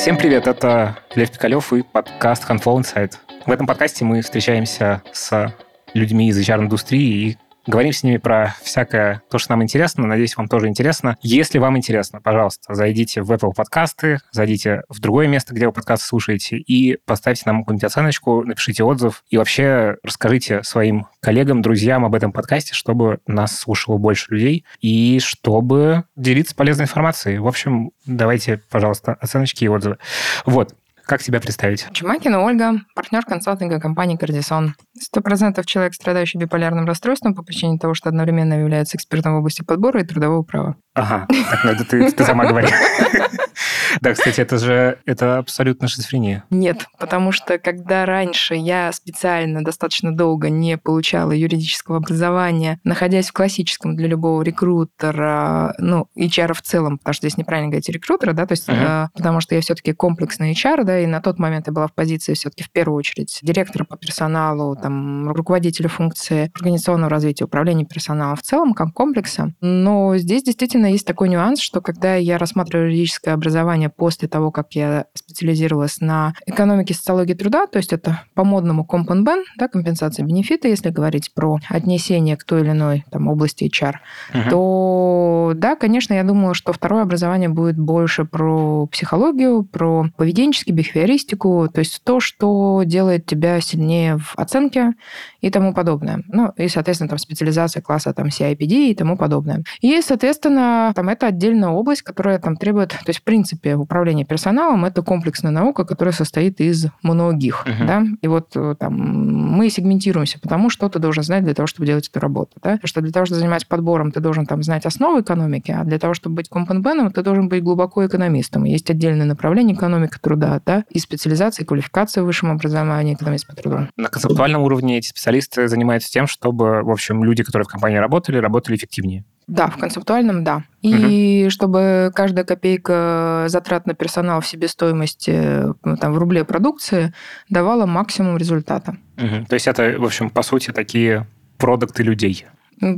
Всем привет, это Лев Пикалев и подкаст Handful Insight. В этом подкасте мы встречаемся с людьми из HR-индустрии и Говорим с ними про всякое то, что нам интересно. Надеюсь, вам тоже интересно. Если вам интересно, пожалуйста, зайдите в Apple подкасты, зайдите в другое место, где вы подкасты слушаете, и поставьте нам какую-нибудь оценочку, напишите отзыв, и вообще расскажите своим коллегам, друзьям об этом подкасте, чтобы нас слушало больше людей, и чтобы делиться полезной информацией. В общем, давайте, пожалуйста, оценочки и отзывы. Вот. Как себя представить? Чумакина Ольга, партнер консалтинга компании «Кардисон». Сто процентов человек, страдающий биполярным расстройством по причине того, что одновременно является экспертом в области подбора и трудового права. Ага, так, ну это ты, ты сама говори. Да, кстати, это же это абсолютно шизофрения. Нет, потому что когда раньше я специально достаточно долго не получала юридического образования, находясь в классическом для любого рекрутера, ну, HR в целом, потому что здесь неправильно говорить рекрутера, да, то есть, uh-huh. потому что я все-таки комплексный HR, да, и на тот момент я была в позиции все-таки в первую очередь директора по персоналу, там, руководителя функции организационного развития, управления персоналом в целом, как комплекса. Но здесь действительно есть такой нюанс, что когда я рассматриваю юридическое образование после того, как я специализировалась на экономике социологии труда, то есть это по модному компенбен, да, компенсация бенефита, если говорить про отнесение к той или иной там, области HR, uh-huh. то да, конечно, я думаю, что второе образование будет больше про психологию, про поведенческий, бихевиористику, то есть то, что делает тебя сильнее в оценке и тому подобное. Ну, и, соответственно, там специализация класса там CIPD и тому подобное. И, соответственно, там это отдельная область, которая там требует, то есть, в принципе, управление персоналом это комплексная наука, которая состоит из многих, uh-huh. да, и вот э, там мы сегментируемся, потому что ты должен знать для того, чтобы делать эту работу, да, потому что для того, чтобы заниматься подбором, ты должен там знать основы экономики, а для того, чтобы быть компонбеном, ты должен быть глубоко экономистом. Есть отдельное направление экономика труда, да, и специализация, и квалификация в высшем образовании, экономист по труду. На концептуальном уровне эти специалисты занимаются тем, чтобы, в общем, люди, которые в компании работали, работали эффективнее. Да, в концептуальном, да. И угу. чтобы каждая копейка затрат на персонал в себестоимости ну, там, в рубле продукции давала максимум результата. Угу. То есть это, в общем, по сути, такие продукты людей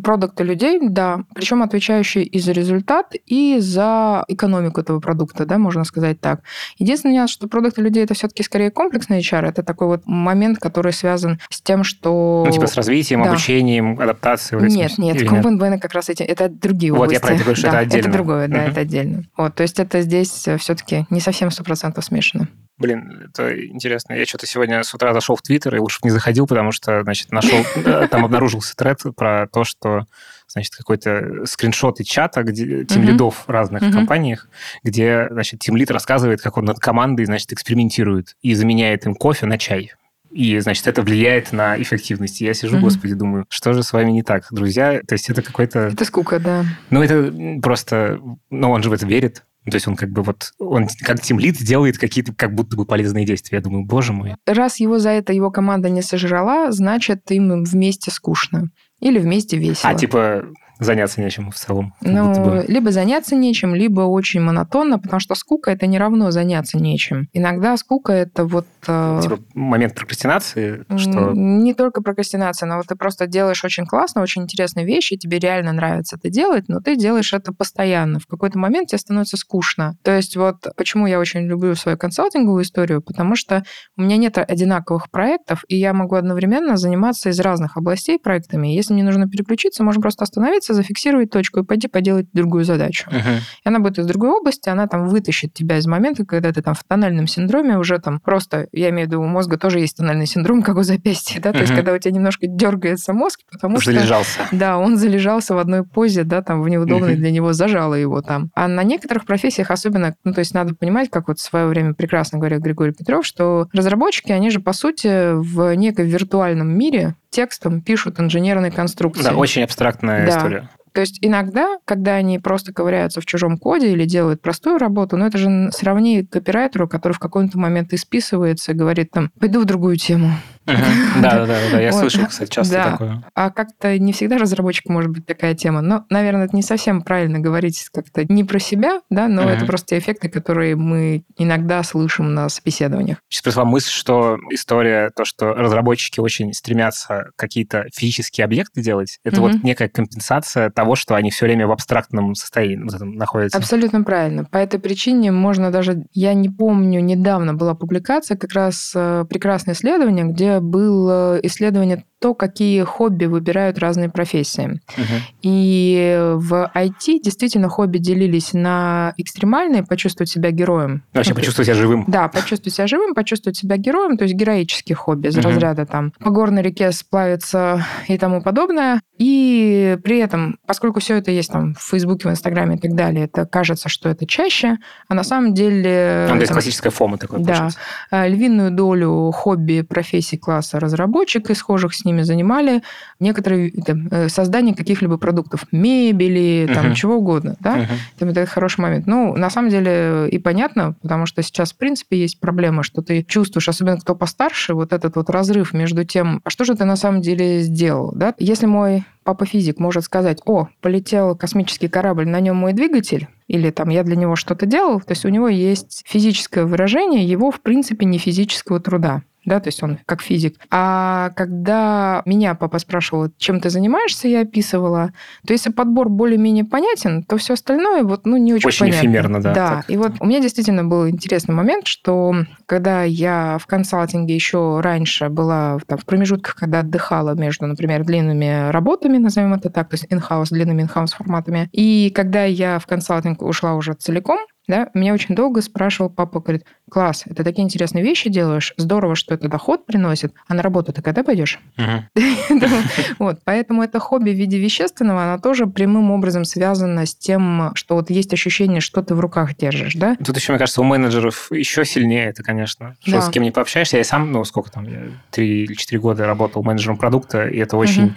продукты людей, да, причем отвечающие и за результат, и за экономику этого продукта, да, можно сказать так. Единственное, что продукты людей это все-таки скорее комплексный HR, это такой вот момент, который связан с тем, что... Ну, типа с развитием, да. обучением, адаптацией. Нет, нет, компонент как раз эти, это другие вот, области. Вот, я про это говорю, что да, это отдельно. Это другое, да, это отдельно. Вот, то есть это здесь все-таки не совсем 100% смешано. Блин, это интересно. Я что-то сегодня с утра зашел в Твиттер и лучше не заходил, потому что, значит, нашел, там обнаружился тред про то, что, значит, какой-то скриншот из чата, где тим лидов в разных компаниях, где, значит, тим лид рассказывает, как он над командой, значит, экспериментирует и заменяет им кофе на чай. И, значит, это влияет на эффективность. И я сижу, господи, думаю, что же с вами не так, друзья? То есть это какой-то... Это скука, да. Ну, это просто... Ну, он же в это верит. То есть он как бы вот, он как тимлит делает какие-то как будто бы полезные действия. Я думаю, боже мой. Раз его за это его команда не сожрала, значит, им вместе скучно. Или вместе весело. А, типа, заняться нечем в целом. Ну, либо заняться нечем, либо очень монотонно, потому что скука это не равно заняться нечем. Иногда скука это вот... Э, типа момент прокрастинации, что... Не только прокрастинация, но вот ты просто делаешь очень классно, очень интересные вещи, тебе реально нравится это делать, но ты делаешь это постоянно. В какой-то момент тебе становится скучно. То есть вот почему я очень люблю свою консалтинговую историю, потому что у меня нет одинаковых проектов, и я могу одновременно заниматься из разных областей проектами. Если мне нужно переключиться, можно просто остановиться, остановиться, зафиксировать точку и пойти поделать другую задачу. Uh-huh. И она будет из другой области, она там вытащит тебя из момента, когда ты там в тональном синдроме уже там просто, я имею в виду, у мозга тоже есть тональный синдром, как у запястья, да, uh-huh. то есть когда у тебя немножко дергается мозг, потому залежался. что... Да, он залежался в одной позе, да, там в неудобной uh-huh. для него, зажало его там. А на некоторых профессиях особенно, ну, то есть надо понимать, как вот в свое время прекрасно говорил Григорий Петров, что разработчики, они же, по сути, в неком виртуальном мире текстом пишут инженерные конструкции. Да, очень абстрактная да. история. То есть иногда, когда они просто ковыряются в чужом коде или делают простую работу, ну это же сравни копирайтеру, который в какой-то момент исписывается и говорит там, пойду в другую тему. Да, да, да, я слышал, кстати, часто такое. А как-то не всегда разработчик может быть такая тема. Но, наверное, это не совсем правильно говорить как-то не про себя, да, но это просто те эффекты, которые мы иногда слышим на собеседованиях. Сейчас пришла мысль, что история, то, что разработчики очень стремятся какие-то физические объекты делать, это вот некая компенсация того, что они все время в абстрактном состоянии находятся. Абсолютно правильно. По этой причине можно даже, я не помню, недавно была публикация, как раз э, прекрасное исследование, где было исследование то, какие хобби выбирают разные профессии. Угу. И в IT действительно хобби делились на экстремальные, почувствовать себя героем. Ну, вообще почувствовать себя живым. Да, почувствовать себя живым, почувствовать себя героем, то есть героические хобби из угу. разряда там по горной реке сплавиться и тому подобное. И при этом, поскольку все это есть там в Фейсбуке, в Инстаграме и так далее, это кажется, что это чаще, а на самом деле... Там, есть классическая фома такой, Да. Получается. Э, львиную долю хобби профессий класса разработчик и схожих с ними занимали некоторые там, э, создание каких-либо продуктов, мебели, там, uh-huh. чего угодно, да, uh-huh. там, это хороший момент. Ну, на самом деле и понятно, потому что сейчас, в принципе, есть проблема, что ты чувствуешь, особенно кто постарше, вот этот вот разрыв между тем, а что же ты на самом деле сделал, да? Если мой папа физик может сказать, о, полетел космический корабль, на нем мой двигатель, или там я для него что-то делал, то есть у него есть физическое выражение его, в принципе, не физического труда да, то есть он как физик. А когда меня папа спрашивал, чем ты занимаешься, я описывала, то если подбор более-менее понятен, то все остальное вот, ну, не очень, очень понятно. эфемерно, да. Да, так. и вот у меня действительно был интересный момент, что когда я в консалтинге еще раньше была там, в промежутках, когда отдыхала между, например, длинными работами, назовем это так, то есть in-house, длинными in-house форматами, и когда я в консалтинг ушла уже целиком, да, меня очень долго спрашивал папа, говорит, класс, это такие интересные вещи делаешь, здорово, что это доход приносит, а на работу ты когда пойдешь? Вот, поэтому это хобби в виде вещественного, оно тоже прямым образом связано с тем, что вот есть ощущение, что ты в руках держишь, да? Тут еще, мне кажется, у менеджеров еще сильнее это, конечно. Что с кем не пообщаешься, я сам, ну, сколько там, три или четыре года работал менеджером продукта, и это очень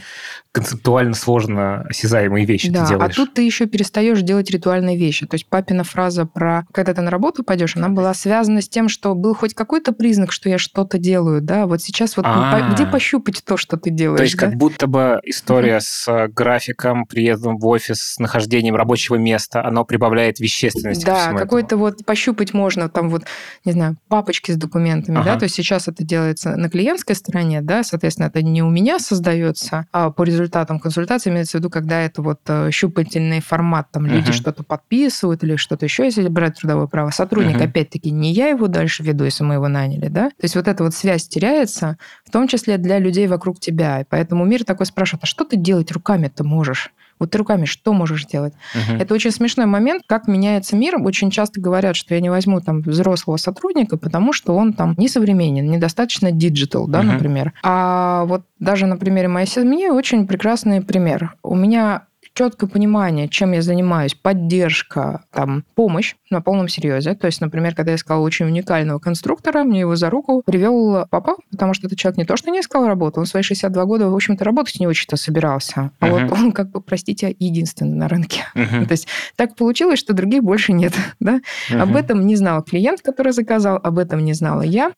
концептуально сложно осязаемые вещи да, ты делаешь. А тут ты еще перестаешь делать ритуальные вещи. То есть папина фраза про когда ты на работу пойдешь, она была связана с тем, что был хоть какой-то признак, что я что-то делаю, да, вот сейчас вот А-а-а. где пощупать то, что ты делаешь. То есть да? как будто бы история с э, графиком, приездом в офис, с нахождением рабочего места, оно прибавляет вещественности. Да, какой-то вот пощупать можно, там вот, не знаю, папочки с документами, да, то есть сейчас это делается на клиентской стороне, да, соответственно, это не у меня создается, а по результатам консультации имеется в виду, когда это вот э, щупательный формат, там люди uh что-то подписывают или что-то еще, если брать трудовое право. Сотрудник, uh опять-таки, не я его дальше веду, если мы его наняли, да? То есть вот эта вот связь теряется, в том числе для людей вокруг тебя. И поэтому мир такой спрашивает, а что ты делать руками-то можешь? Вот ты руками что можешь делать? Uh-huh. Это очень смешной момент, как меняется мир. Очень часто говорят, что я не возьму там взрослого сотрудника, потому что он там несовременен, недостаточно digital, да, uh-huh. например. А вот даже на примере моей семьи очень прекрасный пример. У меня четкое понимание, чем я занимаюсь, поддержка, там, помощь на полном серьезе. То есть, например, когда я искала очень уникального конструктора, мне его за руку привел папа, потому что этот человек не то, что не искал работу, он в свои 62 года, в общем-то, работать не очень-то собирался. А uh-huh. вот он, как бы, простите, единственный на рынке. Uh-huh. То есть так получилось, что других больше нет. Да? Uh-huh. Об этом не знал клиент, который заказал, об этом не знала я.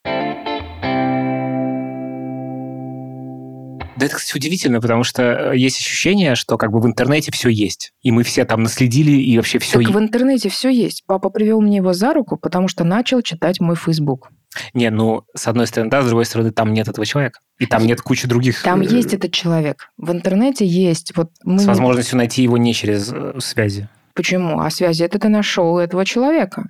Да это, кстати, удивительно, потому что э, есть ощущение, что как бы в интернете все есть. И мы все там наследили, и вообще все... Так в интернете все есть. Папа привел мне его за руку, потому что начал читать мой Facebook. Не, ну, с одной стороны, да, с другой стороны, там нет этого человека. И там нет кучи других... Там э, есть этот человек. В интернете есть. Вот мы... С возможностью найти его не через э, связи. Почему? А связи это ты нашел этого человека.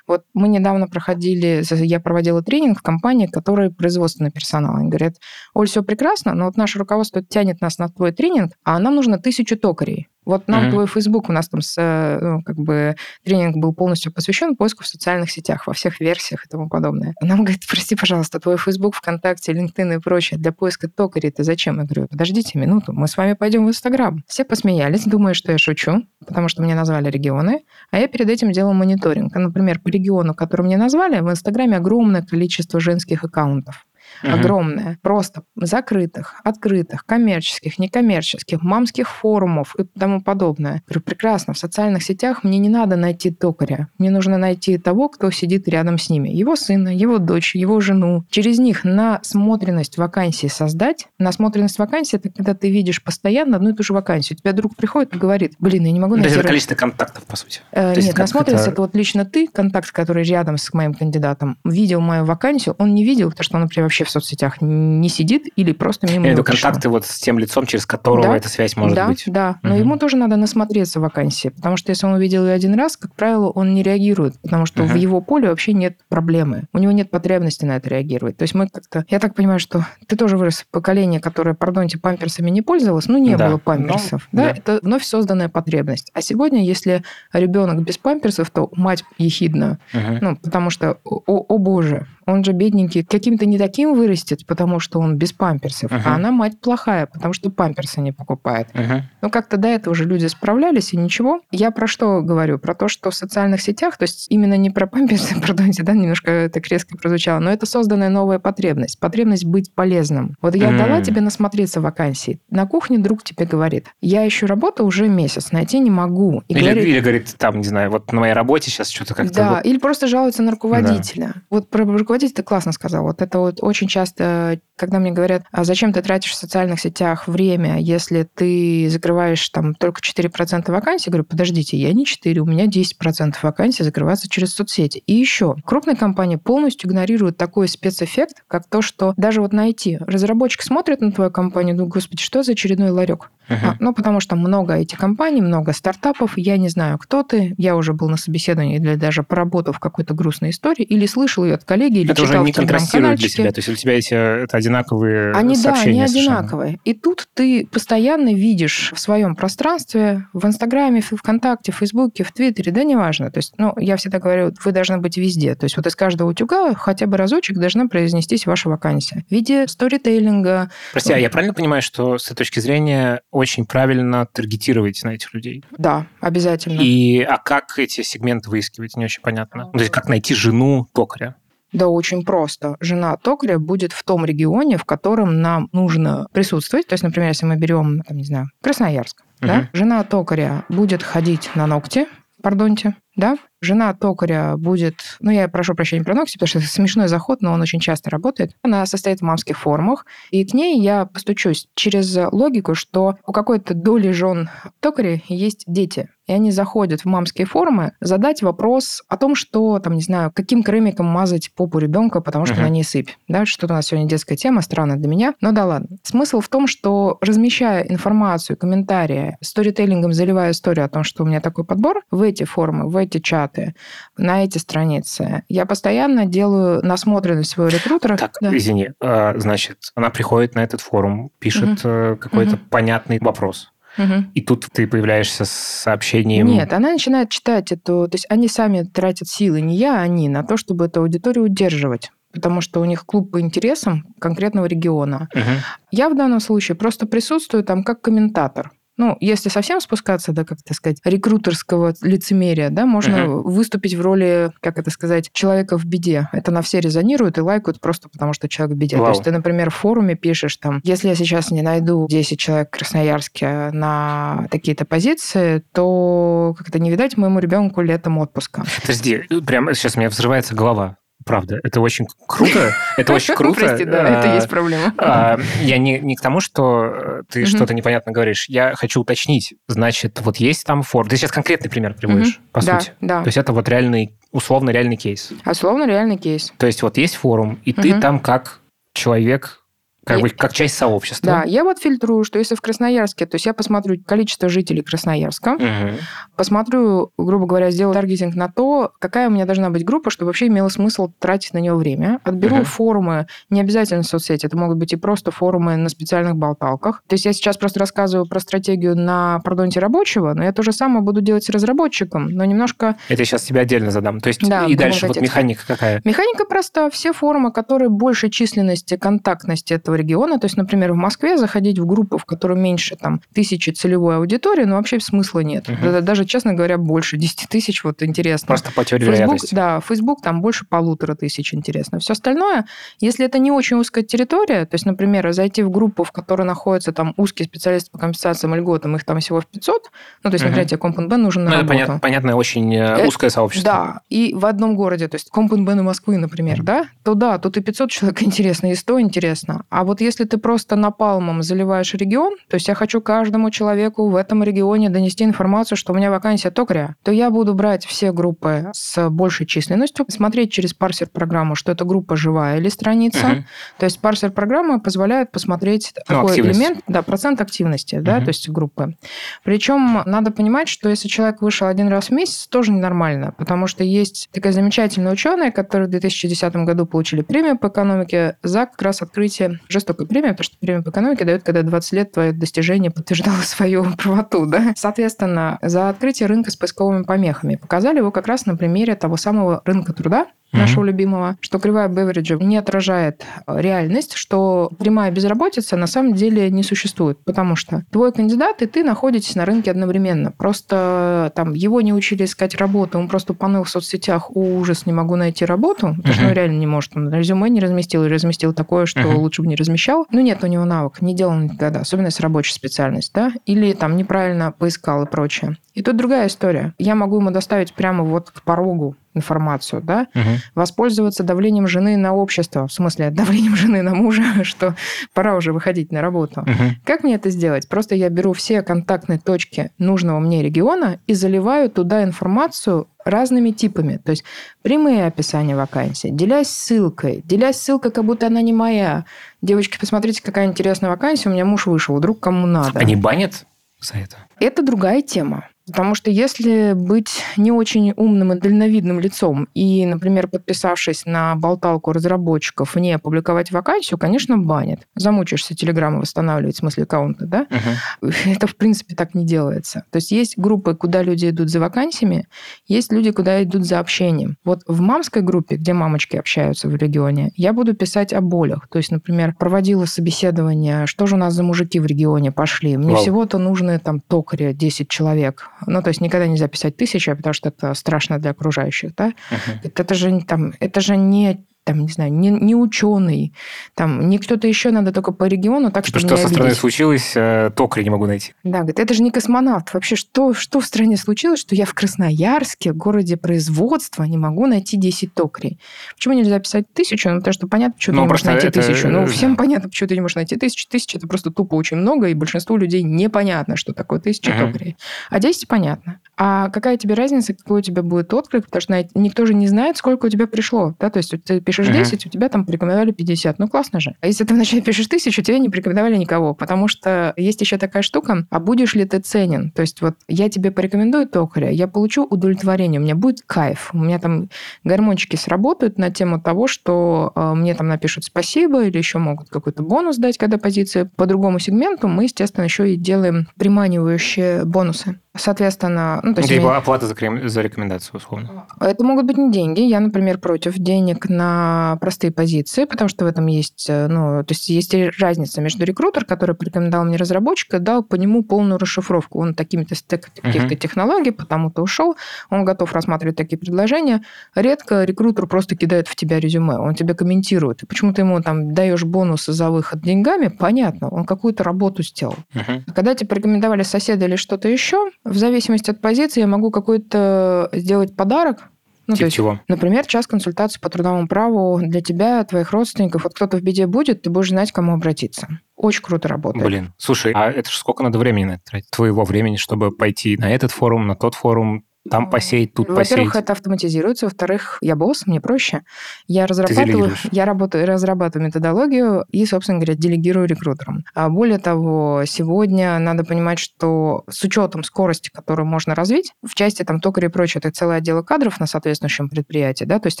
Вот мы недавно проходили, я проводила тренинг в компании, которая производственный персонал. Они говорят, Оль, все прекрасно, но вот наше руководство тянет нас на твой тренинг, а нам нужно тысячу токарей. Вот нам mm-hmm. твой Facebook, у нас там с, э, ну, как бы тренинг был полностью посвящен поиску в социальных сетях, во всех версиях и тому подобное. Нам говорит, прости, пожалуйста, твой Facebook, ВКонтакте, LinkedIn и прочее для поиска токарей, ты зачем? Я говорю, подождите минуту, мы с вами пойдем в Инстаграм. Все посмеялись, думая, что я шучу, потому что мне назвали регионы, а я перед этим делала мониторинг. Например, по региону, который мне назвали, в Инстаграме огромное количество женских аккаунтов угу. огромное, просто закрытых, открытых, коммерческих, некоммерческих, мамских форумов и тому подобное. Говорю, прекрасно, в социальных сетях мне не надо найти токаря, мне нужно найти того, кто сидит рядом с ними. Его сына, его дочь, его жену. Через них насмотренность вакансии создать. Насмотренность вакансии – это когда ты видишь постоянно одну и ту же вакансию. У тебя друг приходит и говорит, блин, я не могу найти... это количество контактов, по сути. Э, нет, насмотренность это... – это вот лично ты, контакт, который рядом с моим кандидатом, видел мою вакансию, он не видел, потому что он, например, вообще вообще в соцсетях не сидит или просто мимо Я него контакты вот с тем лицом, через которого да, эта связь может да, быть. Да, но угу. ему тоже надо насмотреться вакансии, потому что если он увидел ее один раз, как правило, он не реагирует, потому что угу. в его поле вообще нет проблемы. У него нет потребности на это реагировать. То есть мы как-то... Я так понимаю, что ты тоже вырос в поколении, которое, пардонте, памперсами не пользовалось, ну, не да. было памперсов. Но, да? да, это вновь созданная потребность. А сегодня, если ребенок без памперсов, то мать ехидна. Угу. Ну, потому что, о, о боже, он же бедненький, каким-то не таким вырастет, потому что он без памперсов, uh-huh. а она мать плохая, потому что памперсы не покупает. Uh-huh. Ну, как-то до этого уже люди справлялись, и ничего. Я про что говорю? Про то, что в социальных сетях, то есть именно не про памперсы, пардонте, да, немножко это резко прозвучало, но это созданная новая потребность, потребность быть полезным. Вот я uh-huh. дала тебе насмотреться вакансии. На кухне друг тебе говорит, я ищу работу уже месяц, найти не могу. И или, говорит, или говорит, там, не знаю, вот на моей работе сейчас что-то как-то... Да, вот... или просто жалуется на руководителя. Да. Вот про руководителя ты классно сказал. Вот это вот очень часто, когда мне говорят, а зачем ты тратишь в социальных сетях время, если ты закрываешь там только 4% вакансий, я говорю, подождите, я не 4, у меня 10% вакансий закрываются через соцсети. И еще, крупные компании полностью игнорируют такой спецэффект, как то, что даже вот найти, разработчик смотрит на твою компанию, ну, господи, что за очередной ларек? Uh-huh. А, ну, потому что много IT-компаний, много стартапов, я не знаю, кто ты, я уже был на собеседовании или даже поработал в какой-то грустной истории, или слышал ее от коллеги, или это читал уже не контрастирует для себя, то есть у тебя эти это одинаковые они, сообщения Да, они одинаковые. И тут ты постоянно видишь в своем пространстве, в Инстаграме, в ВКонтакте, в Фейсбуке, в Твиттере, да, неважно. То есть, ну, я всегда говорю, вы должны быть везде. То есть вот из каждого утюга хотя бы разочек должна произнестись ваша вакансия. В виде сторителлинга. Прости, а я правильно понимаю, что с этой точки зрения очень правильно таргетировать на этих людей? Да, обязательно. И а как эти сегменты выискивать, не очень понятно. Ну, то есть как найти жену токаря? Да, очень просто. Жена токаря будет в том регионе, в котором нам нужно присутствовать. То есть, например, если мы берем, там, не знаю, Красноярск, uh-huh. да, жена токаря будет ходить на ногти, пардонте, да, жена токаря будет, ну, я прошу прощения про ногти, потому что это смешной заход, но он очень часто работает. Она состоит в мамских формах, и к ней я постучусь через логику, что у какой-то доли жен токаря есть дети и они заходят в мамские форумы, задать вопрос о том, что, там, не знаю, каким кремиком мазать попу ребенка, потому что uh-huh. на ней сыпь. Да, что-то у нас сегодня детская тема, странно для меня, но да ладно. Смысл в том, что размещая информацию, комментарии, сторителлингом заливая историю о том, что у меня такой подбор, в эти форумы, в эти чаты, на эти страницы, я постоянно делаю насмотренность своего рекрутера. Так, да. извини, а, значит, она приходит на этот форум, пишет uh-huh. какой-то uh-huh. понятный вопрос Угу. И тут ты появляешься с сообщением. Нет, она начинает читать эту. То есть они сами тратят силы, не я, а они, на то, чтобы эту аудиторию удерживать потому что у них клуб по интересам конкретного региона. Угу. Я в данном случае просто присутствую там как комментатор. Ну, если совсем спускаться до, как это сказать, рекрутерского лицемерия, да, можно uh-huh. выступить в роли, как это сказать, человека в беде. Это на все резонирует и лайкают просто потому, что человек в беде. Вау. То есть ты, например, в форуме пишешь там, если я сейчас не найду 10 человек в Красноярске на такие-то позиции, то как-то не видать моему ребенку летом отпуска. Подожди, прямо сейчас у меня взрывается голова. Правда, это очень круто. Это очень круто. Прости, да, это есть проблема. А, я не, к тому, что э, ты что-то непонятно говоришь. Я хочу уточнить. Значит, вот есть там фор. Ты сейчас конкретный пример приводишь, по сути. Да. То есть это вот реальный, условно реальный кейс. Условно реальный кейс. То есть вот есть форум, и ты там как человек как, и, бы, как часть сообщества. Да, я вот фильтрую, что если в Красноярске, то есть я посмотрю количество жителей Красноярска, угу. посмотрю, грубо говоря, сделаю таргетинг на то, какая у меня должна быть группа, чтобы вообще имело смысл тратить на нее время. Отберу угу. форумы, не обязательно соцсети, это могут быть и просто форумы на специальных болталках. То есть я сейчас просто рассказываю про стратегию на продонте рабочего, но я то же самое буду делать с разработчиком, но немножко... Это я сейчас тебе отдельно задам. То есть да, и дальше вот механика какая? Механика проста. Все форумы, которые больше численности, контактности этого региона. То есть, например, в Москве заходить в группу, в которой меньше там тысячи целевой аудитории, ну, вообще смысла нет. Угу. Даже, честно говоря, больше 10 тысяч, вот интересно. Просто по теории Facebook, вероятности. Да, Facebook там больше полутора тысяч, интересно. Все остальное, если это не очень узкая территория, то есть, например, зайти в группу, в которой находится там узкий специалист по компенсациям и льготам, их там всего в 500, ну, то есть, угу. например, тебе Компан нужен на ну, работу. Понятно, понятное, очень э, э, узкое сообщество. Да, и в одном городе, то есть Компан Москвы, например, да, то да, тут и 500 человек интересно, и 100 интересно, а А вот если ты просто напалмом заливаешь регион, то есть я хочу каждому человеку в этом регионе донести информацию, что у меня вакансия токаря, то я буду брать все группы с большей численностью, смотреть через парсер программу, что эта группа живая или страница. Угу. То есть парсер программы позволяет посмотреть ну, какой активность. элемент, да, процент активности, угу. да, то есть группы. Причем надо понимать, что если человек вышел один раз в месяц, тоже ненормально, потому что есть такая замечательная ученая, которая в 2010 году получили премию по экономике за как раз открытие жестокой премии, потому что премия по экономике дает, когда 20 лет твое достижение подтверждало свою правоту, да. Соответственно, за открытие рынка с поисковыми помехами показали его как раз на примере того самого рынка труда, нашего mm-hmm. любимого, что кривая Бевериджа не отражает реальность, что прямая безработица на самом деле не существует, потому что твой кандидат и ты находитесь на рынке одновременно. Просто там его не учили искать работу, он просто поныл в соцсетях, ужас, не могу найти работу, потому что он реально не может. Он резюме не разместил, или разместил такое, что uh-huh. лучше бы не размещал. Ну, нет у него навык, не делал никогда, особенно если рабочая специальность, да, или там неправильно поискал и прочее. И тут другая история. Я могу ему доставить прямо вот к порогу информацию, да, угу. воспользоваться давлением жены на общество, в смысле давлением жены на мужа, что пора уже выходить на работу. Угу. Как мне это сделать? Просто я беру все контактные точки нужного мне региона и заливаю туда информацию разными типами. То есть прямые описания вакансии, делясь ссылкой, делясь ссылкой, как будто она не моя. Девочки, посмотрите, какая интересная вакансия, у меня муж вышел, вдруг кому надо. Они банят за это? Это другая тема. Потому что если быть не очень умным и дальновидным лицом и, например, подписавшись на болталку разработчиков, не опубликовать вакансию, конечно, банят. Замучишься телеграммы восстанавливать, в смысле аккаунта, да? Uh-huh. Это, в принципе, так не делается. То есть есть группы, куда люди идут за вакансиями, есть люди, куда идут за общением. Вот в мамской группе, где мамочки общаются в регионе, я буду писать о болях. То есть, например, проводила собеседование, что же у нас за мужики в регионе пошли. Мне всего-то нужны там токари 10 человек ну, то есть никогда нельзя писать тысяча, потому что это страшно для окружающих, да? Uh-huh. Это же там, это же не там, не знаю, не, не ученый, там, не кто-то еще, надо только по региону, так типа, что что со страной случилось, э, токаря не могу найти. Да, говорит, это же не космонавт. Вообще, что, что в стране случилось, что я в Красноярске, городе производства, не могу найти 10 токарей? Почему нельзя писать тысячу? Ну, потому что понятно, почему ну, ты не можешь найти это... тысячу. Ну, всем да. понятно, почему ты не можешь найти тысячу. Тысяча – это просто тупо очень много, и большинству людей непонятно, что такое тысяча uh-huh. токарей. А 10 понятно. А какая тебе разница, какой у тебя будет отклик? Потому что никто же не знает, сколько у тебя пришло. Да? То есть ты пишешь 10, uh-huh. у тебя там порекомендовали 50. Ну, классно же. А если ты вначале пишешь 1000, тебе не порекомендовали никого. Потому что есть еще такая штука, а будешь ли ты ценен? То есть вот я тебе порекомендую токаря, я получу удовлетворение, у меня будет кайф. У меня там гормончики сработают на тему того, что э, мне там напишут спасибо или еще могут какой-то бонус дать, когда позиция по другому сегменту. Мы, естественно, еще и делаем приманивающие бонусы. Соответственно, ну, то есть... Либо мы... оплата за, крем... за рекомендацию, условно. Это могут быть не деньги. Я, например, против денег на простые позиции, потому что в этом есть, э, ну, то есть есть разница между рекрутер, который порекомендовал мне разработчика, дал по нему полную расшифровку. Он такими-то таких-то uh-huh. технологий, потому-то ушел, он готов рассматривать такие предложения. Редко рекрутер просто кидает в тебя резюме, он тебя комментирует. Почему ты ему там даешь бонусы за выход деньгами, понятно, он какую-то работу сделал. Uh-huh. когда тебе порекомендовали соседа или что-то еще, в зависимости от позиции я могу какой-то сделать подарок, ну, типа есть, чего? Например, час консультации по трудовому праву для тебя, твоих родственников. Вот кто-то в беде будет, ты будешь знать, к кому обратиться. Очень круто работает. Блин, слушай, а это же сколько надо времени на это тратить? Твоего времени, чтобы пойти на этот форум, на тот форум, там посеять, тут Во-первых, посеять. Во-первых, это автоматизируется. Во-вторых, я босс, мне проще. Я разрабатываю, я работаю, разрабатываю методологию и, собственно говоря, делегирую рекрутерам. А более того, сегодня надо понимать, что с учетом скорости, которую можно развить, в части там токаря и прочее, это целое отдел кадров на соответствующем предприятии, да, то есть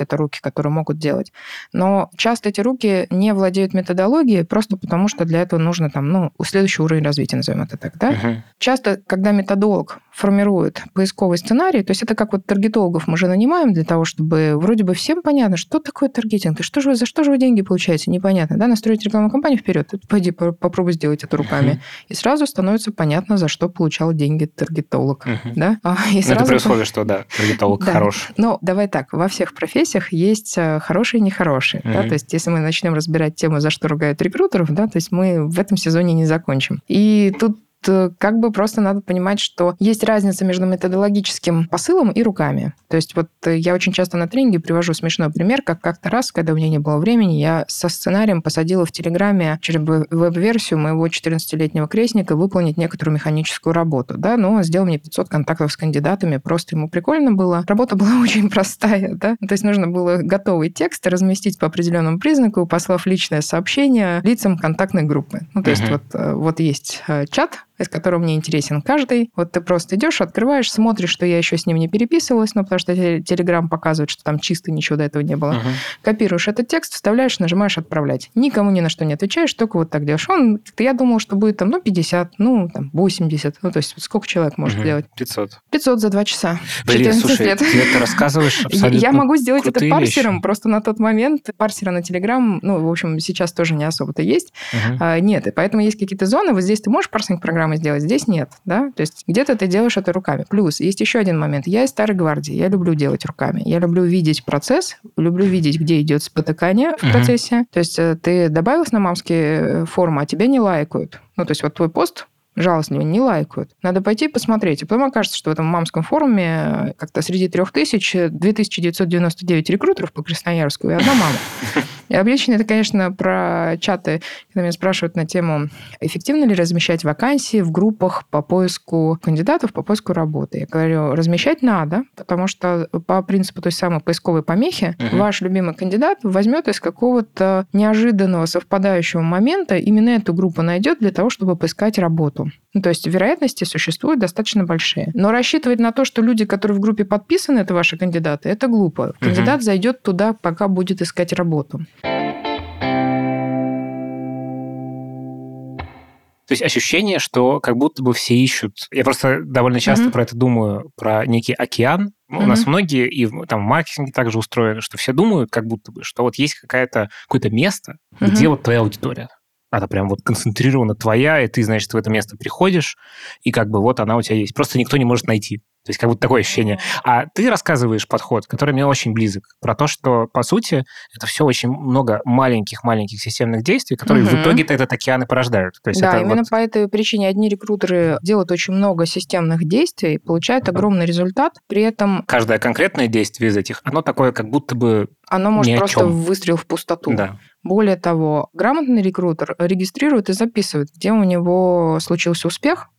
это руки, которые могут делать. Но часто эти руки не владеют методологией просто потому, что для этого нужно там, ну, следующий уровень развития, назовем это так, да. Угу. Часто, когда методолог формирует поисковый сценарий, то есть это как вот таргетологов мы же нанимаем для того, чтобы вроде бы всем понятно, что такое таргетинг, и что же вы, за что же вы деньги получаете, непонятно, да, настроить рекламную кампанию вперед, пойди попробуй сделать это руками, и сразу становится понятно, за что получал деньги таргетолог, да. А, и сразу... Это при условии, что, да, таргетолог да. хорош. Ну, давай так, во всех профессиях есть э, хорошие и нехорошие, да, то есть если мы начнем разбирать тему, за что ругают рекрутеров, да, то есть мы в этом сезоне не закончим. И тут как бы просто надо понимать, что есть разница между методологическим посылом и руками. То есть вот э, я очень часто на тренинге привожу смешной пример, как как-то раз, когда у меня не было времени, я со сценарием посадила в Телеграме через веб-версию моего 14-летнего крестника выполнить некоторую механическую работу. Да? Но он сделал мне 500 контактов с кандидатами, просто ему прикольно было. Работа была очень простая. Да? То есть нужно было готовый текст разместить по определенному признаку, послав личное сообщение лицам контактной группы. Ну, то uh-huh. есть вот, э, вот есть э, чат, из которого мне интересен каждый. Вот ты просто идешь, открываешь, смотришь, что я еще с ним не переписывалась, ну, потому что Телеграм показывает, что там чисто ничего до этого не было. Uh-huh. Копируешь этот текст, вставляешь, нажимаешь «Отправлять». Никому ни на что не отвечаешь, только вот так делаешь. Он, я думал, что будет там, ну, 50, ну, там, 80. Ну, то есть сколько человек может uh-huh. делать? 500. 500 за 2 часа. Блин, слушай, лет. ты это рассказываешь абсолютно Я могу сделать это парсером, вещи. просто на тот момент парсера на Телеграм, ну, в общем, сейчас тоже не особо-то есть. Uh-huh. А, нет, и поэтому есть какие-то зоны. Вот здесь ты можешь парсинг программы сделать, здесь нет, да? То есть где-то ты делаешь это руками. Плюс есть еще один момент. Я из старой гвардии, я люблю делать руками. Я люблю видеть процесс, люблю видеть, где идет спотыкание в процессе. Uh-huh. То есть э, ты добавилась на мамские формы, а тебя не лайкают. Ну, то есть вот твой пост жалостливо, не лайкают. Надо пойти посмотреть. И потом окажется, что в этом мамском форуме э, как-то среди трех тысяч 2999 рекрутеров по Красноярску и одна мама. И обычно это, конечно, про чаты, когда меня спрашивают на тему, эффективно ли размещать вакансии в группах по поиску кандидатов, по поиску работы. Я говорю, размещать надо, потому что по принципу той самой поисковой помехи угу. ваш любимый кандидат возьмет из какого-то неожиданного совпадающего момента именно эту группу найдет для того, чтобы поискать работу. Ну, то есть вероятности существуют достаточно большие. Но рассчитывать на то, что люди, которые в группе подписаны, это ваши кандидаты, это глупо. Кандидат угу. зайдет туда, пока будет искать работу. То есть ощущение, что как будто бы все ищут. Я просто довольно часто mm-hmm. про это думаю, про некий океан. Mm-hmm. У нас многие, и там в маркетинге также устроены, что все думают, как будто бы, что вот есть какая-то, какое-то место, mm-hmm. где вот твоя аудитория она прям вот концентрирована твоя, и ты, значит, в это место приходишь, и как бы вот она у тебя есть. Просто никто не может найти. То есть как будто такое ощущение. А ты рассказываешь подход, который мне очень близок, про то, что, по сути, это все очень много маленьких-маленьких системных действий, которые угу. в итоге этот океан и порождают. То есть да, это именно вот... по этой причине одни рекрутеры делают очень много системных действий, получают огромный результат, при этом... Каждое конкретное действие из этих, оно такое как будто бы Оно может просто выстрел в пустоту. Да. Более того, грамотный рекрутер регистрирует и записывает, где у него случился успех,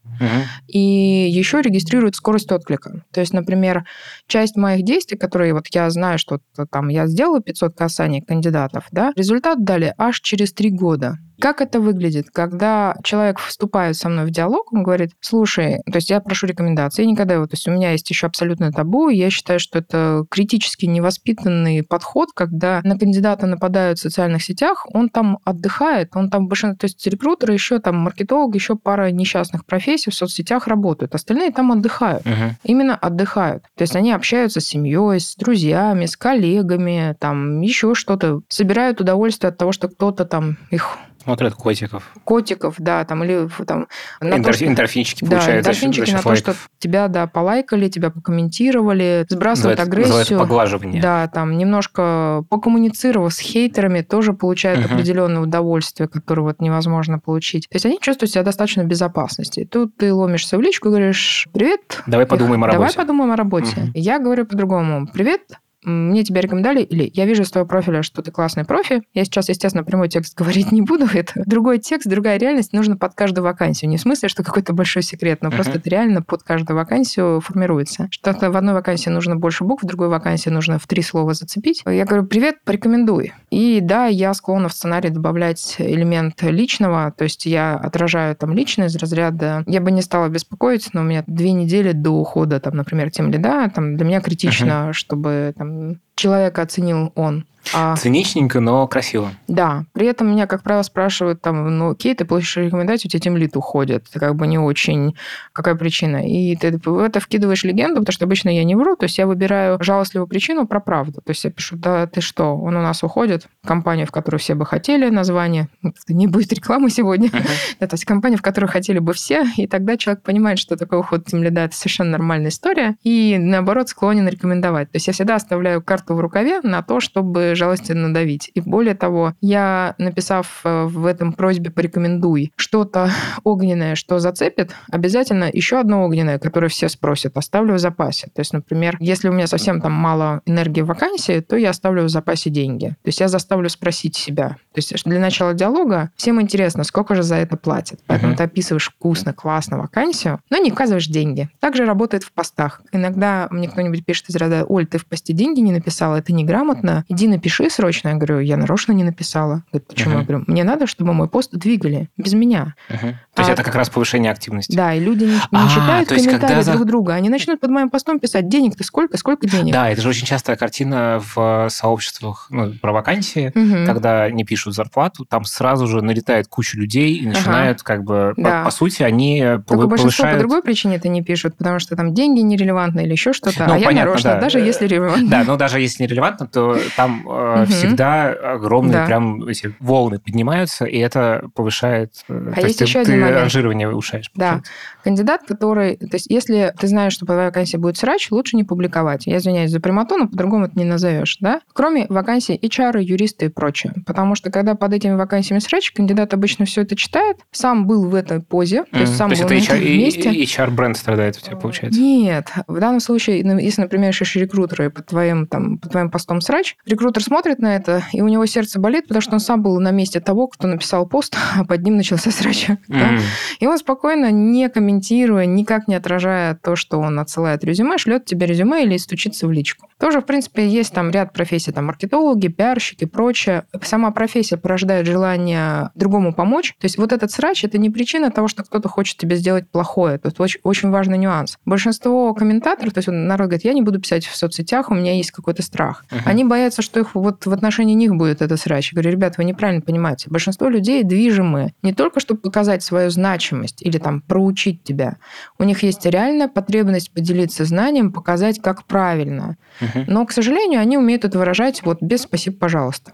и еще регистрирует скорость отклика. То есть, например, часть моих действий, которые вот я знаю, что там я сделала 500 касаний кандидатов, да, результат дали аж через три года. Как это выглядит, когда человек вступает со мной в диалог, он говорит, слушай, то есть я прошу рекомендации, я никогда его, то есть у меня есть еще абсолютно табу, я считаю, что это критически невоспитанный подход, когда на кандидата нападают в социальных сетях, он там отдыхает, он там большинство, то есть рекрутеры, еще там маркетолог, еще пара несчастных профессий в соцсетях работают, остальные там отдыхают. Угу. Именно отдыхают. То есть они общаются с семьей, с друзьями, с коллегами, там еще что-то, собирают удовольствие от того, что кто-то там их Смотрят котиков. Котиков, да, там, или там... На Эндор, то, что, эндорфинчики да, получают эндорфинчики на то, что тебя, да, полайкали, тебя покомментировали, сбрасывают называется, агрессию. Называется поглаживание. Да, там немножко покоммуницировав с хейтерами, тоже получают угу. определенное удовольствие, которое вот невозможно получить. То есть они чувствуют себя достаточно в безопасности. Тут ты ломишься в личку и говоришь, привет. Давай подумаем о работе. Давай подумаем о работе. Угу. Я говорю по-другому. Привет, мне тебя рекомендовали, или я вижу с твоего профиля, что ты классный профи. Я сейчас, естественно, прямой текст говорить не буду. Это другой текст, другая реальность. Нужно под каждую вакансию. Не в смысле, что какой-то большой секрет, но uh-huh. просто это реально под каждую вакансию формируется. Что-то в одной вакансии нужно больше букв, в другой вакансии нужно в три слова зацепить. Я говорю, привет, порекомендуй. И да, я склонна в сценарий добавлять элемент личного, то есть я отражаю там личное из разряда. Я бы не стала беспокоить, но у меня две недели до ухода, там, например, тем лида, там для меня критично, uh-huh. чтобы там человека оценил он. А... Циничненько, но красиво. Да. При этом меня, как правило, спрашивают, там, ну, окей, ты получишь рекомендацию, у тебя темлит уходит. Это как бы не очень... Какая причина? И ты в это вкидываешь легенду, потому что обычно я не вру, то есть я выбираю жалостливую причину про правду. То есть я пишу, да ты что, он у нас уходит, компания, в которую все бы хотели название, не будет рекламы сегодня, uh-huh. да, то есть компания, в которую хотели бы все, и тогда человек понимает, что такое уход темлида, это совершенно нормальная история, и наоборот склонен рекомендовать. То есть я всегда оставляю карту в рукаве на то, чтобы жалостно надавить. И более того, я, написав э, в этом просьбе «порекомендуй» что-то огненное, что зацепит, обязательно еще одно огненное, которое все спросят, оставлю в запасе. То есть, например, если у меня совсем там мало энергии в вакансии, то я оставлю в запасе деньги. То есть я заставлю спросить себя. То есть для начала диалога всем интересно, сколько же за это платят. Поэтому uh-huh. ты описываешь вкусно, классно вакансию, но не указываешь деньги. Также работает в постах. Иногда мне кто-нибудь пишет из ряда, Оль, ты в посте деньги не написала, это неграмотно, иди напиши срочно. Я говорю, я нарочно не написала. Говорит, почему? Uh-huh. Я говорю, мне надо, чтобы мой пост двигали без меня. Uh-huh. То есть а, это как раз повышение активности. Да, и люди не, не а, читают комментарии друг друга. Они начнут под моим постом писать, денег-то сколько, сколько денег. Да, это же очень частая картина в сообществах ну, про вакансии, угу. когда не пишут зарплату, там сразу же налетает куча людей и начинают ага. как бы, да. по, по сути, они Только повышают... по другой причине это не пишут, потому что там деньги нерелевантны или еще что-то, ну, а понятно, я нарочно, да. даже если релевантно. Да, но даже если нерелевантно, то там э, всегда огромные да. прям эти волны поднимаются, и это повышает... Э, а есть еще один момент. ранжирование улучшаешь. Да. Кандидат, который... То есть если ты знаешь, что по твоей вакансии будет срач, лучше не публиковать. Я извиняюсь за прямоту, но по-другому это не назовешь, да? Кроме вакансий HR, юристы и прочее. Потому что когда под этими вакансиями срач, кандидат обычно все это читает, сам был в этой позе, то есть сам то есть был это HR, месте. HR-бренд страдает у тебя, получается? Нет. В данном случае, ну, если, например, ищешь рекрутера и под твоим, там, под твоим постом срач, рекрутер смотрит на это, и у него сердце болит, потому что он сам был на месте того, кто написал пост, а под ним начался срач. Mm. Да? И он спокойно, не комментируя, никак не отражая то, что он отсылает резюме, шлет тебе резюме или стучится в личку. Тоже, в принципе, есть там ряд профессий, там маркетологи, пиарщики и прочее. Сама профессия порождает желание другому помочь. То есть вот этот срач – это не причина того, что кто-то хочет тебе сделать плохое. Тут очень, очень важный нюанс. Большинство комментаторов, то есть народ говорит, я не буду писать в соцсетях, у меня есть какой-то страх. Uh-huh. Они боятся, что их вот в отношении них будет этот срач. Я говорю, ребят, вы неправильно понимаете. Большинство людей движимы не только, чтобы показать свою значимость или там проучить тебя. У них есть реальная потребность поделиться знанием, показать, как правильно. Uh-huh. Но, к сожалению, они умеют это выражать вот без «спасибо, пожалуйста».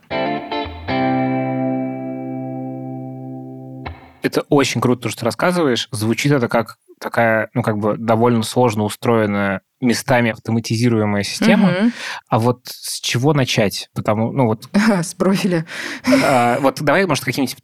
Это очень круто, то, что ты рассказываешь. Звучит это как такая, ну, как бы довольно сложно устроенная местами автоматизируемая система. Угу. А вот с чего начать? Потому, ну вот... С профиля. А, вот давай, может, какие-нибудь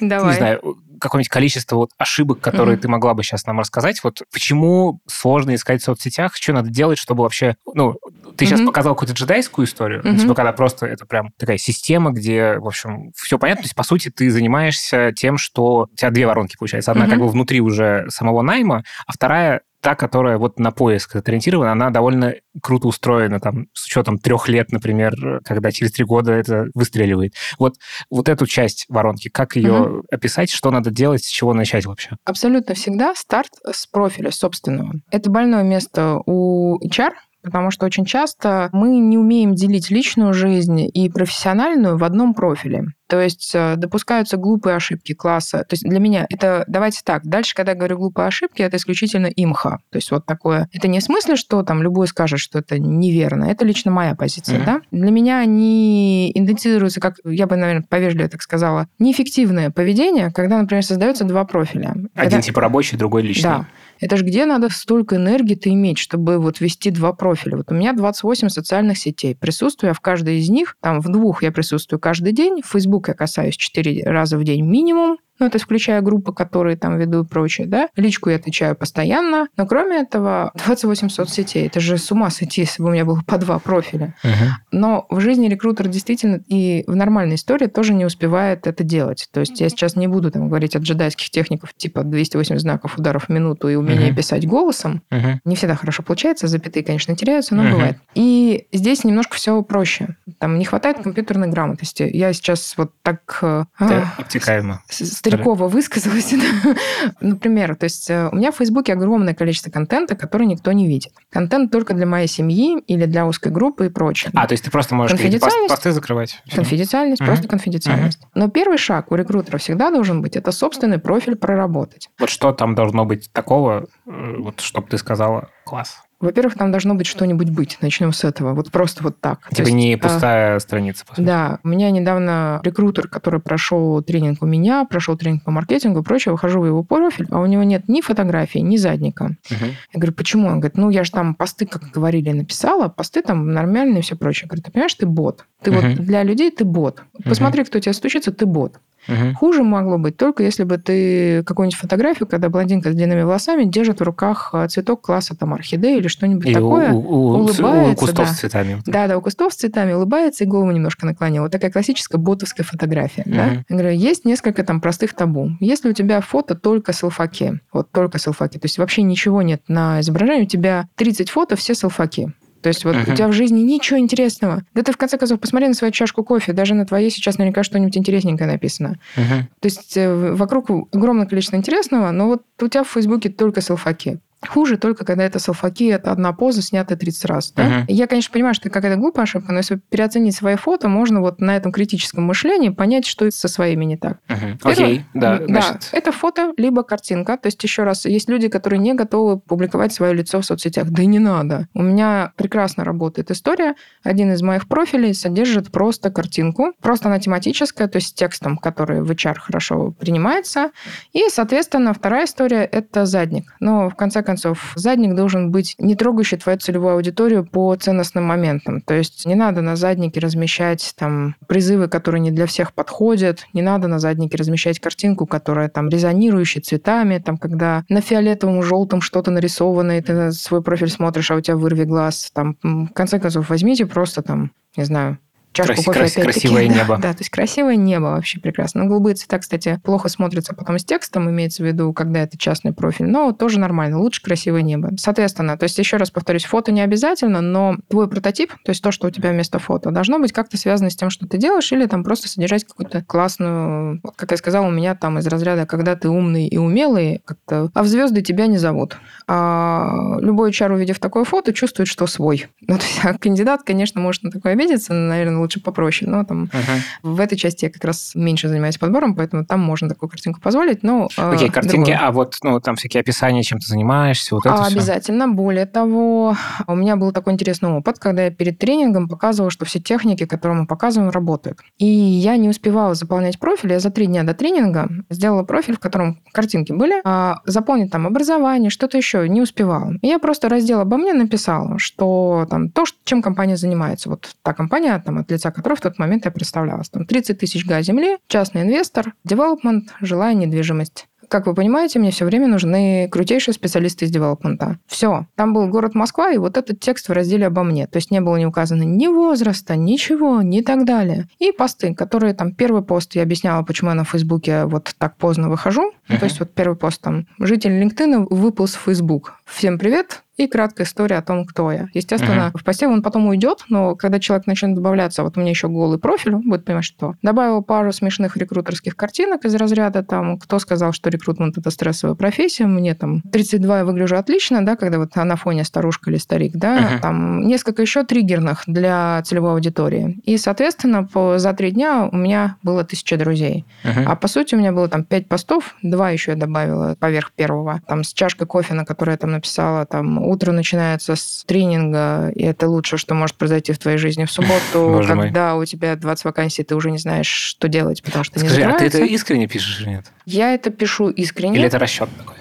Давай. Не знаю, какое-нибудь количество вот ошибок, которые mm ты могла бы сейчас нам рассказать. Вот почему сложно искать в соцсетях, что надо делать, чтобы вообще... Ну, ты mm сейчас показал какую-то джедайскую историю, mm типа когда просто это прям такая система, где, в общем, все понятно. То есть, по сути, ты занимаешься тем, что... У тебя две воронки, получается. Одна mm как бы внутри уже самого найма, а вторая та, которая вот на поиск ориентирована, она довольно круто устроена, там, с учетом трех лет, например, когда через три года это выстреливает. Вот, вот эту часть воронки, как ее угу. описать, что надо делать, с чего начать вообще? Абсолютно всегда старт с профиля собственного. Это больное место у HR, Потому что очень часто мы не умеем делить личную жизнь и профессиональную в одном профиле. То есть э, допускаются глупые ошибки класса. То есть для меня это, давайте так, дальше, когда я говорю глупые ошибки, это исключительно имха. То есть вот такое. Это не в смысле, что там любой скажет, что это неверно. Это лично моя позиция, mm-hmm. да? Для меня они идентифицируются, как я бы, наверное, повежливее так сказала, неэффективное поведение, когда, например, создается два профиля. Один когда... типа рабочий, другой личный. Да. Это же где надо столько энергии-то иметь, чтобы вот вести два профиля? Вот у меня 28 социальных сетей. Присутствую я в каждой из них, там в двух я присутствую каждый день, в Facebook я касаюсь 4 раза в день минимум, ну, это включая группы, которые там веду и прочее, да. Личку я отвечаю постоянно, но кроме этого 28 соцсетей. Это же с ума сойти, если бы у меня было по два профиля. uh Но в жизни рекрутер действительно и в нормальной истории тоже не успевает это делать. То есть я сейчас не буду там говорить о джедайских техниках типа 280 знаков ударов в минуту и умение uh писать голосом. uh Не всегда хорошо получается, запятые, конечно, теряются, но uh бывает. И здесь немножко все проще. Там не хватает компьютерной грамотности. Я сейчас вот так... Э, да, обтекаемо. Старикова высказалась. Например, то есть э, у меня в Фейсбуке огромное количество контента, который никто не видит. Контент только для моей семьи или для узкой группы и прочее. А, то есть ты просто можешь конфиденциальность, посты закрывать? Конфиденциальность, просто конфиденциальность. Но первый шаг у рекрутера всегда должен быть, это собственный профиль проработать. Вот что там должно быть такого, э, вот чтобы ты сказала, класс? Во-первых, там должно быть что-нибудь быть. Начнем с этого. Вот просто вот так. Типа есть, не а, пустая а, страница. По сути. Да. У меня недавно рекрутер, который прошел тренинг у меня, прошел тренинг по маркетингу и прочее, выхожу в его профиль, а у него нет ни фотографии, ни задника. Угу. Я говорю, почему? Он говорит, ну, я же там посты, как говорили, написала, посты там нормальные и все прочее. Я говорю, ты понимаешь, ты бот. Ты угу. вот для людей ты бот. Посмотри, кто тебя стучится, ты бот. Угу. Хуже могло быть только если бы ты какую-нибудь фотографию, когда блондинка с длинными волосами держит в руках а, цветок класса там орхидеи или что-нибудь такое, у, у, улыбается. У кустов да. с цветами. Да, да, у кустов с цветами улыбается и голову немножко наклонила. Вот такая классическая ботовская фотография. Угу. Да? Я говорю, есть несколько там простых табу. Если у тебя фото только селфаки, вот только селфаки, то есть вообще ничего нет на изображении, у тебя 30 фото, все селфаки. То есть вот uh-huh. у тебя в жизни ничего интересного. Да ты в конце концов посмотри на свою чашку кофе, даже на твоей сейчас наверняка что-нибудь интересненькое написано. Uh-huh. То есть э, вокруг огромное количество интересного, но вот у тебя в Фейсбуке только селфаки. Хуже только, когда это салфаки, это одна поза, снятая 30 раз. Да? Uh-huh. Я, конечно, понимаю, что это какая-то глупая ошибка, но если переоценить свои фото, можно вот на этом критическом мышлении понять, что со своими не так. Uh-huh. Окей, okay. да. Да, значит... это фото, либо картинка. То есть, еще раз, есть люди, которые не готовы публиковать свое лицо в соцсетях. Да и не надо. У меня прекрасно работает история. Один из моих профилей содержит просто картинку. Просто она тематическая, то есть с текстом, который в HR хорошо принимается. И, соответственно, вторая история – это задник. Но, в конце концов, концов, задник должен быть не трогающий твою целевую аудиторию по ценностным моментам. То есть не надо на заднике размещать там призывы, которые не для всех подходят, не надо на заднике размещать картинку, которая там резонирующая цветами, там когда на фиолетовом, желтом что-то нарисовано, и ты свой профиль смотришь, а у тебя вырви глаз. Там, в конце концов, возьмите просто там, не знаю, чашку Краси, кофе, крас, Красивое да, небо. Да, то есть красивое небо вообще прекрасно. Но голубые цвета, кстати, плохо смотрятся потом с текстом, имеется в виду, когда это частный профиль, но тоже нормально, лучше красивое небо. Соответственно, то есть еще раз повторюсь, фото не обязательно, но твой прототип, то есть то, что у тебя вместо фото, должно быть как-то связано с тем, что ты делаешь, или там просто содержать какую-то классную, как я сказала, у меня там из разряда, когда ты умный и умелый, как-то, а в звезды тебя не зовут. А любой чар, увидев такое фото, чувствует, что свой. Ну, то есть, а кандидат, конечно, может на такое обидеться, наверное, лучше попроще. Но там uh-huh. в этой части я как раз меньше занимаюсь подбором, поэтому там можно такую картинку позволить. Но, а, Окей, okay, картинки, другое. а вот ну, там всякие описания, чем ты занимаешься, вот это а, Обязательно. Все. Более того, у меня был такой интересный опыт, когда я перед тренингом показывала, что все техники, которые мы показываем, работают. И я не успевала заполнять профиль. Я за три дня до тренинга сделала профиль, в котором картинки были, а заполнить там образование, что-то еще не успевала. И я просто раздел обо мне написала, что там то, чем компания занимается. Вот та компания, там, лица которой в тот момент я представлялась. Там 30 тысяч га земли, частный инвестор, девелопмент, жилая недвижимость. Как вы понимаете, мне все время нужны крутейшие специалисты из девелопмента. Все. Там был город Москва, и вот этот текст в разделе обо мне. То есть не было не указано ни возраста, ничего, ни так далее. И посты, которые там... Первый пост я объясняла, почему я на Фейсбуке вот так поздно выхожу. Uh-huh. То есть вот первый пост там... Житель LinkedIn выпал с Facebook. Всем привет, и краткая история о том, кто я. Естественно, uh-huh. в посте он потом уйдет, но когда человек начнет добавляться, вот у меня еще голый профиль, он будет понимать, что добавил пару смешных рекрутерских картинок из разряда там, кто сказал, что рекрутмент это стрессовая профессия, мне там 32 я выгляжу отлично, да, когда вот на фоне старушка или старик, да, uh-huh. там несколько еще триггерных для целевой аудитории. И, соответственно, по, за три дня у меня было тысяча друзей. Uh-huh. А по сути у меня было там пять постов, два еще я добавила поверх первого, там с чашкой кофе, на которой я там написала там утро начинается с тренинга, и это лучшее, что может произойти в твоей жизни в субботу, когда у тебя 20 вакансий, ты уже не знаешь, что делать, потому что Скажи, не а ты это искренне пишешь или нет? Я это пишу искренне. Или это расчет такой?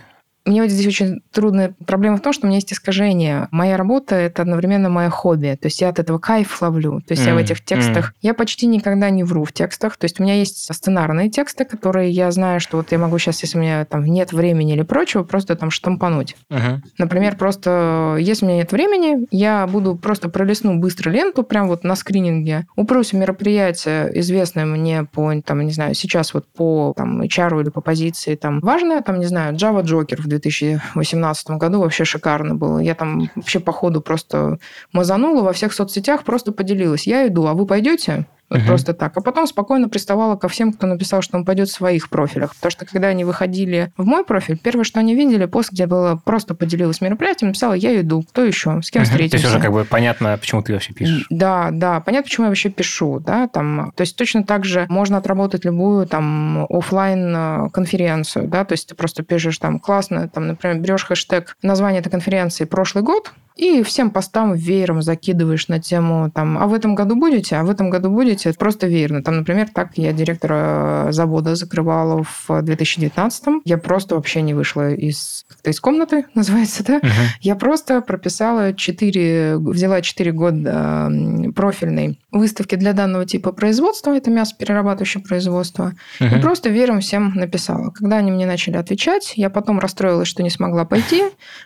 Мне вот здесь очень трудная проблема в том, что у меня есть искажение. Моя работа – это одновременно мое хобби. То есть я от этого кайф ловлю. То есть mm. я в этих текстах... Mm. Я почти никогда не вру в текстах. То есть у меня есть сценарные тексты, которые я знаю, что вот я могу сейчас, если у меня там нет времени или прочего, просто там штампануть. Uh-huh. Например, просто если у меня нет времени, я буду просто пролистну быстро ленту, прям вот на скрининге, упрусь в мероприятие, известное мне по, там, не знаю, сейчас вот по там, HR или по позиции, там, важное, там, не знаю, Java Joker в 2018 году вообще шикарно было. Я там вообще по ходу просто мазанула во всех соцсетях, просто поделилась. Я иду, а вы пойдете? Вот угу. просто так. А потом спокойно приставала ко всем, кто написал, что он пойдет в своих профилях. Потому что когда они выходили в мой профиль, первое, что они видели, пост, где было просто поделилась мероприятием, написала, я иду, кто еще, с кем угу. встретимся. То есть уже как бы понятно, почему ты вообще пишешь. Да, да, понятно, почему я вообще пишу. Да, там, то есть точно так же можно отработать любую там офлайн э, конференцию, да, то есть ты просто пишешь там классно, там, например, берешь хэштег название этой конференции прошлый год, и всем постам веером закидываешь на тему там, а в этом году будете, а в этом году будете, просто веерно. Там, например, так я директора завода закрывала в 2019 Я просто вообще не вышла из, из комнаты, называется, да? Угу. Я просто прописала 4, взяла 4 года профильной выставки для данного типа производства, это мясоперерабатывающее производство, угу. и просто вером всем написала. Когда они мне начали отвечать, я потом расстроилась, что не смогла пойти.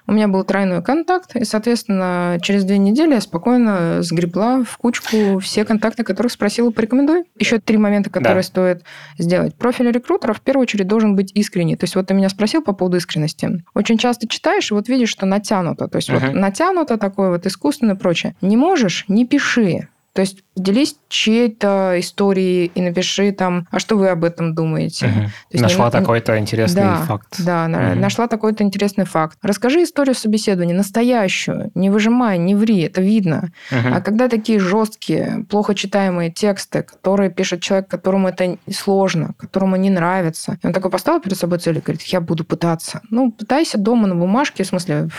У меня был тройной контакт, и, соответственно, через две недели я спокойно сгребла в кучку все контакты, которых спросила порекомендуй. Еще три момента, которые да. стоит сделать. Профиль рекрутера в первую очередь должен быть искренний. То есть вот ты меня спросил по поводу искренности. Очень часто читаешь, и вот видишь, что натянуто. То есть uh-huh. вот натянуто такое вот искусственно и прочее. Не можешь, не пиши. То есть поделись чьей-то историей и напиши там, а что вы об этом думаете. Угу. есть, нашла не, такой-то интересный да, факт. Да, угу. нашла такой-то интересный факт. Расскажи историю собеседования, настоящую. Не выжимай, не ври, это видно. Угу. А когда такие жесткие, плохо читаемые тексты, которые пишет человек, которому это сложно, которому не нравится, он такой поставил перед собой цель и говорит, я буду пытаться. Ну, пытайся дома на бумажке, в смысле,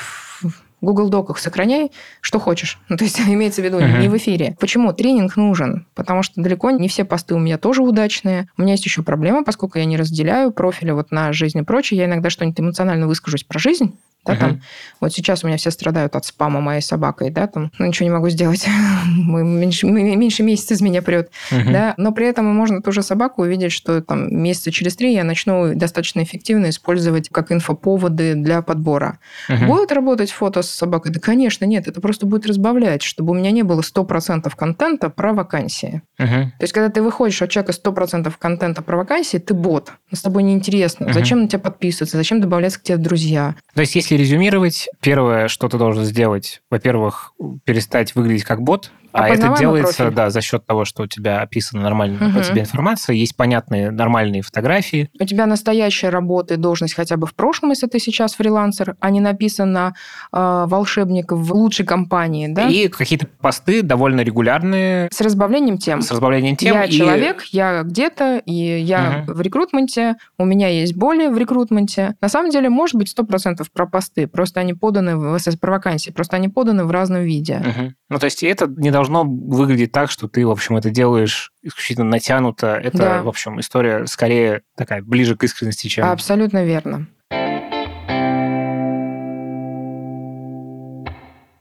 Google Доках сохраняй, что хочешь. Ну, то есть имеется в виду uh-huh. не в эфире. Почему? Тренинг нужен, потому что далеко не все посты у меня тоже удачные. У меня есть еще проблема, поскольку я не разделяю профили вот на жизнь и прочее. Я иногда что-нибудь эмоционально выскажусь про жизнь, да, uh-huh. там, вот сейчас у меня все страдают от спама моей собакой, да, там, ну, ничего не могу сделать, меньше, меньше месяца из меня прет, uh-huh. да, но при этом можно ту же собаку увидеть, что там месяца через три я начну достаточно эффективно использовать как инфоповоды для подбора. Uh-huh. Будет работать фото с собакой? Да, конечно, нет, это просто будет разбавлять, чтобы у меня не было 100% контента про вакансии. Uh-huh. То есть, когда ты выходишь от человека 100% контента про вакансии, ты бот, с тобой неинтересно. Uh-huh. Зачем на тебя подписываться, зачем добавляться к тебе в друзья? То есть, если резюмировать, первое, что ты должен сделать, во-первых, перестать выглядеть как бот, а это делается, профиль. да, за счет того, что у тебя описана нормальная угу. по тебе информация, есть понятные нормальные фотографии. У тебя настоящая работа и должность хотя бы в прошлом, если ты сейчас фрилансер, а не написано э, волшебник в лучшей компании, да? И какие-то посты довольно регулярные. С разбавлением тем. С разбавлением тем. Я и... человек, я где-то, и я угу. в рекрутменте, у меня есть боли в рекрутменте. На самом деле, может быть, 100% про посты, просто они поданы в СС про вакансии, просто они поданы в разном виде. Угу. Ну, то есть это не должно должно выглядеть так, что ты, в общем, это делаешь исключительно натянуто. Это, да. в общем, история скорее такая ближе к искренности, чем... Абсолютно верно.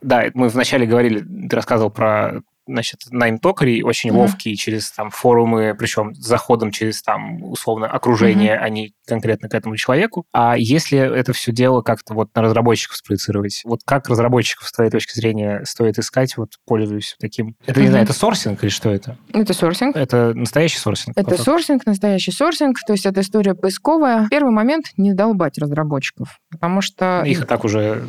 Да, мы вначале говорили, ты рассказывал про значит, найм-токарей очень mm-hmm. ловкие через там форумы, причем с заходом через там условно окружение, mm-hmm. а не конкретно к этому человеку. А если это все дело как-то вот на разработчиков спроецировать, вот как разработчиков с твоей точки зрения стоит искать, вот пользуюсь таким... Это, mm-hmm. не знаю, это сорсинг или что это? Это сорсинг. Это настоящий сорсинг? Это поток. сорсинг, настоящий сорсинг, то есть это история поисковая. Первый момент — не долбать разработчиков, потому что... Их и так уже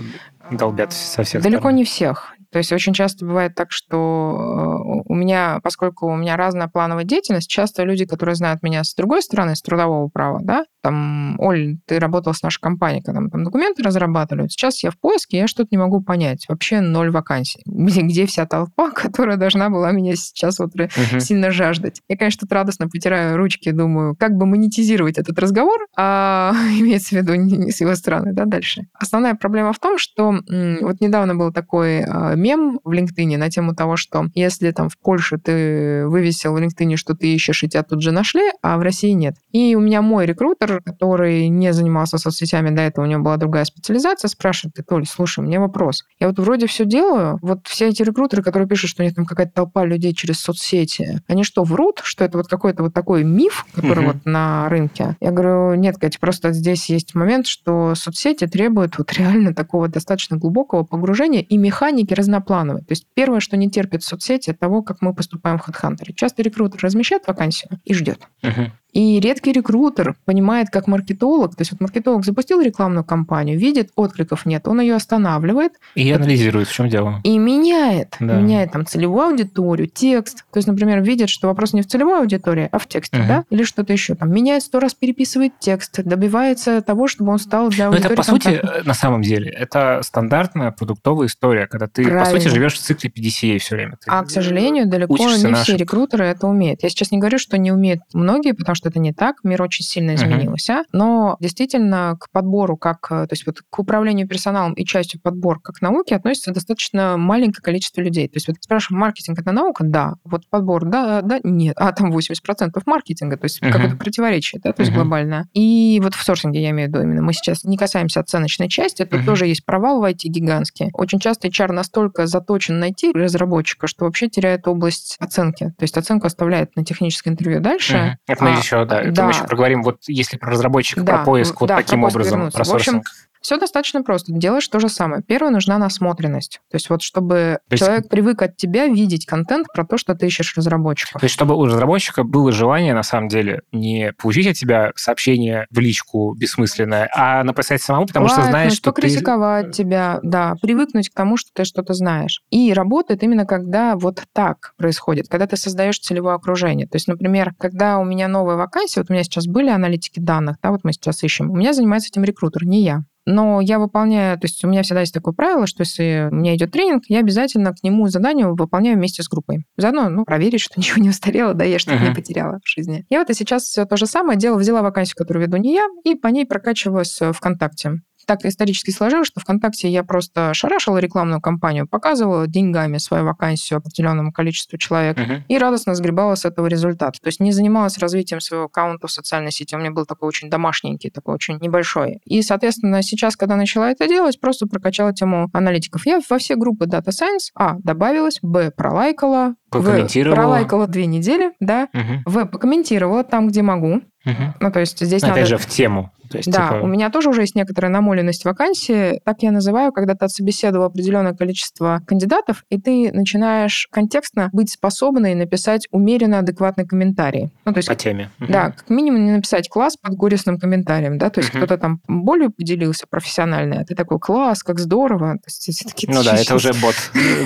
долбят со всех Далеко сторон. не всех. То есть очень часто бывает так, что э, у меня, поскольку у меня разная плановая деятельность, часто люди, которые знают меня с другой стороны, с трудового права, да, там, Оль, ты работала с нашей компанией, когда мы там документы разрабатывали, сейчас я в поиске, я что-то не могу понять. Вообще ноль вакансий. Где, где вся толпа, которая должна была меня сейчас вот uh-huh. сильно жаждать? Я, конечно, тут радостно потираю ручки, думаю, как бы монетизировать этот разговор, а имеется в виду не с его стороны, да, дальше. Основная проблема в том, что вот недавно был такой а, мем в LinkedIn на тему того, что если там в Польше ты вывесил в LinkedIn, что ты ищешь, и тебя тут же нашли, а в России нет. И у меня мой рекрутер, который не занимался соцсетями, до этого у него была другая специализация, спрашивает, ты, Толь, слушай, мне вопрос. Я вот вроде все делаю, вот все эти рекрутеры, которые пишут, что у них там какая-то толпа людей через соцсети, они что, врут, что это вот какой-то вот такой миф, который uh-huh. вот на рынке? Я говорю, нет, Катя, просто здесь есть момент, что соцсети требуют вот реально такого достаточно глубокого погружения и механики разнообразия разноплановый. То есть первое, что не терпит соцсети, это того, как мы поступаем в HeadHunter. Часто рекрутер размещает вакансию и ждет. Uh-huh. И редкий рекрутер понимает, как маркетолог, то есть вот маркетолог запустил рекламную кампанию, видит, откликов нет, он ее останавливает. И анализирует, в чем дело. И меняет. Да. Меняет там целевую аудиторию, текст. То есть, например, видит, что вопрос не в целевой аудитории, а в тексте, угу. да? Или что-то еще. Там меняет сто раз, переписывает текст, добивается того, чтобы он стал для аудитории Но это, по сути, на самом деле, это стандартная продуктовая история, когда ты, Правильно. по сути, живешь в цикле PDCA все время. Ты а, к сожалению, далеко не наших... все рекрутеры это умеют. Я сейчас не говорю, что не умеют многие, потому что что-то не так, мир очень сильно изменился. Uh-huh. Но действительно к подбору, как, то есть вот к управлению персоналом и частью подбор как науки относится достаточно маленькое количество людей. То есть вот спрашиваем, маркетинг это наука? Да. Вот подбор, да, да, нет. А там 80% маркетинга, то есть uh-huh. какое-то противоречие, да, то есть uh-huh. глобальное. И вот в сорсинге я имею в виду именно. Мы сейчас не касаемся оценочной части, тут uh-huh. тоже есть провал в IT гигантский. Очень часто HR настолько заточен найти разработчика, что вообще теряет область оценки. То есть оценку оставляет на техническое интервью дальше. Uh-huh. Это а, еще, да, это да. мы еще проговорим, вот если про разработчика, да, про поиск, вот да, таким образом, вернуться. про сорсинг. В общем, все достаточно просто. Делаешь то же самое. Первое, нужна насмотренность. То есть вот чтобы то есть... человек привык от тебя видеть контент про то, что ты ищешь разработчиков. То есть чтобы у разработчика было желание, на самом деле, не получить от тебя сообщение в личку бессмысленное, а написать самому, потому Лайкнуть, что знаешь, что покритиковать ты... тебя, да, привыкнуть к тому, что ты что-то знаешь. И работает именно когда вот так происходит, когда ты создаешь целевое окружение. То есть, например, когда у меня новая вакансия, вот у меня сейчас были аналитики данных, да, вот мы сейчас ищем, у меня занимается этим рекрутер, не я. Но я выполняю, то есть у меня всегда есть такое правило, что если у меня идет тренинг, я обязательно к нему задание выполняю вместе с группой. Заодно, ну, проверить, что ничего не устарело, да, я что-то uh-huh. не потеряла в жизни. Я вот и сейчас все то же самое делала, взяла вакансию, которую веду не я, и по ней прокачивалась ВКонтакте так исторически сложилось, что ВКонтакте я просто шарашила рекламную кампанию, показывала деньгами свою вакансию определенному количеству человек uh-huh. и радостно сгребала с этого результата. То есть не занималась развитием своего аккаунта в социальной сети. У меня был такой очень домашненький, такой очень небольшой. И, соответственно, сейчас, когда начала это делать, просто прокачала тему аналитиков. Я во все группы Data Science, а, добавилась, б, пролайкала, в, пролайкала две недели, да, угу. в, покомментировала там, где могу. Угу. Ну, то есть здесь Опять надо... же, в тему. То есть, да, типа... у меня тоже уже есть некоторая намоленность вакансии. Так я называю, когда ты отсобеседовал определенное количество кандидатов, и ты начинаешь контекстно быть способной написать умеренно адекватный комментарий. Ну, то есть, По теме. Да, как минимум не написать класс под горестным комментарием, да, то есть угу. кто-то там болью поделился профессиональной, а ты такой, класс, как здорово. То есть, такие, ну да, это уже бот,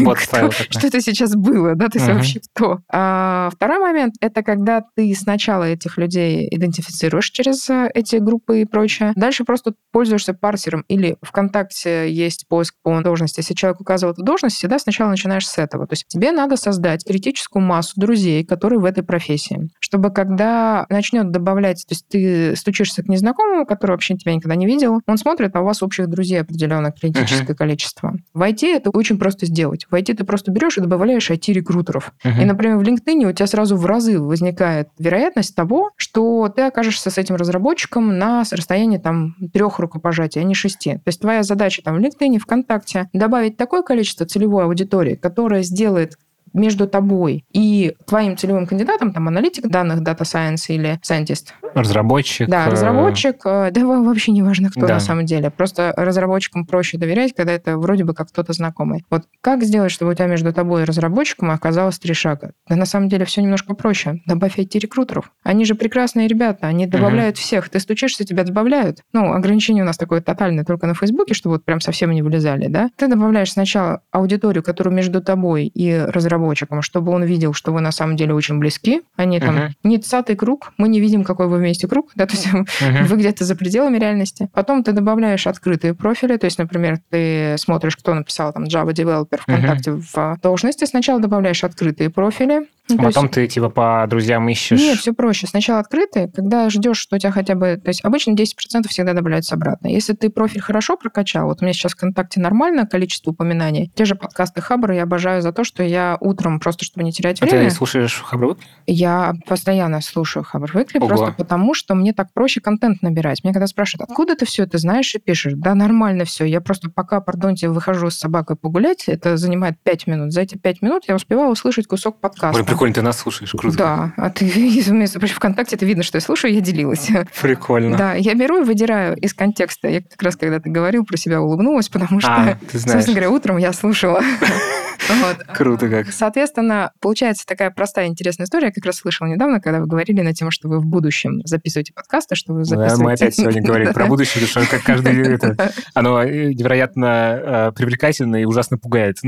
бот файл. Что это сейчас было, да, то есть вообще кто? А второй момент — это когда ты сначала этих людей идентифицируешь через э, эти группы и прочее. Дальше просто пользуешься парсером или ВКонтакте есть поиск по должности. Если человек указывает в должность, всегда сначала начинаешь с этого. То есть тебе надо создать критическую массу друзей, которые в этой профессии, чтобы когда начнет добавлять, то есть ты стучишься к незнакомому, который вообще тебя никогда не видел, он смотрит, а у вас общих друзей определенное критическое uh-huh. количество. В IT это очень просто сделать. В IT ты просто берешь и добавляешь IT-рекрутеров. Uh-huh. И, например, в LinkedIn у тебя сразу в разы возникает вероятность того, что ты окажешься с этим разработчиком на расстоянии там трех рукопожатий, а не шести. То есть твоя задача там в LinkedIn, ВКонтакте добавить такое количество целевой аудитории, которая сделает между тобой и твоим целевым кандидатом, там, аналитик данных, data science или scientist. Разработчик. Да, э, разработчик. Э, да, вообще не важно, кто да. на самом деле. Просто разработчикам проще доверять, когда это вроде бы как кто-то знакомый. Вот как сделать, чтобы у тебя между тобой и разработчиком оказалось три шага? Да на самом деле все немножко проще. Добавь IT-рекрутеров. Они же прекрасные ребята, они добавляют угу. всех. Ты стучишься, тебя добавляют. Ну, ограничение у нас такое тотальное только на Фейсбуке, что вот прям совсем не вылезали, да? Ты добавляешь сначала аудиторию, которую между тобой и разработчиком разработчиком, чтобы он видел, что вы на самом деле очень близки, а не там uh-huh. не цатый круг, мы не видим, какой вы вместе круг, да, то есть uh-huh. вы где-то за пределами реальности. Потом ты добавляешь открытые профили, то есть, например, ты смотришь, кто написал там Java Developer ВКонтакте uh-huh. в должности, сначала добавляешь открытые профили, ну, Потом есть... ты типа по друзьям ищешь. Нет, все проще. Сначала открытый, когда ждешь, что у тебя хотя бы... То есть обычно 10% всегда добавляются обратно. Если ты профиль хорошо прокачал, вот у меня сейчас в ВКонтакте нормальное количество упоминаний, те же подкасты Хабра я обожаю за то, что я утром, просто чтобы не терять время... А ты слушаешь Хабр Я постоянно слушаю Хабр Выкли, просто потому, что мне так проще контент набирать. Мне когда спрашивают, откуда ты все это знаешь и пишешь? Да, нормально все. Я просто пока, пардонте, выхожу с собакой погулять, это занимает 5 минут. За эти 5 минут я успеваю услышать кусок подкаста прикольно, ты нас слушаешь, круто. Да, а ты, между прочим, ВКонтакте это видно, что я слушаю, я делилась. Прикольно. Да, я беру и выдираю из контекста. Я как раз, когда ты говорил про себя, улыбнулась, потому что, а, ты знаешь. собственно говоря, утром я слушала Вот. Круто как. Соответственно, получается такая простая, интересная история. Я как раз слышала недавно, когда вы говорили на тему, что вы в будущем записываете подкасты, что вы записываете... Да, мы опять сегодня говорим про будущее, потому что как каждый... Это, оно невероятно э, привлекательно и ужасно пугает.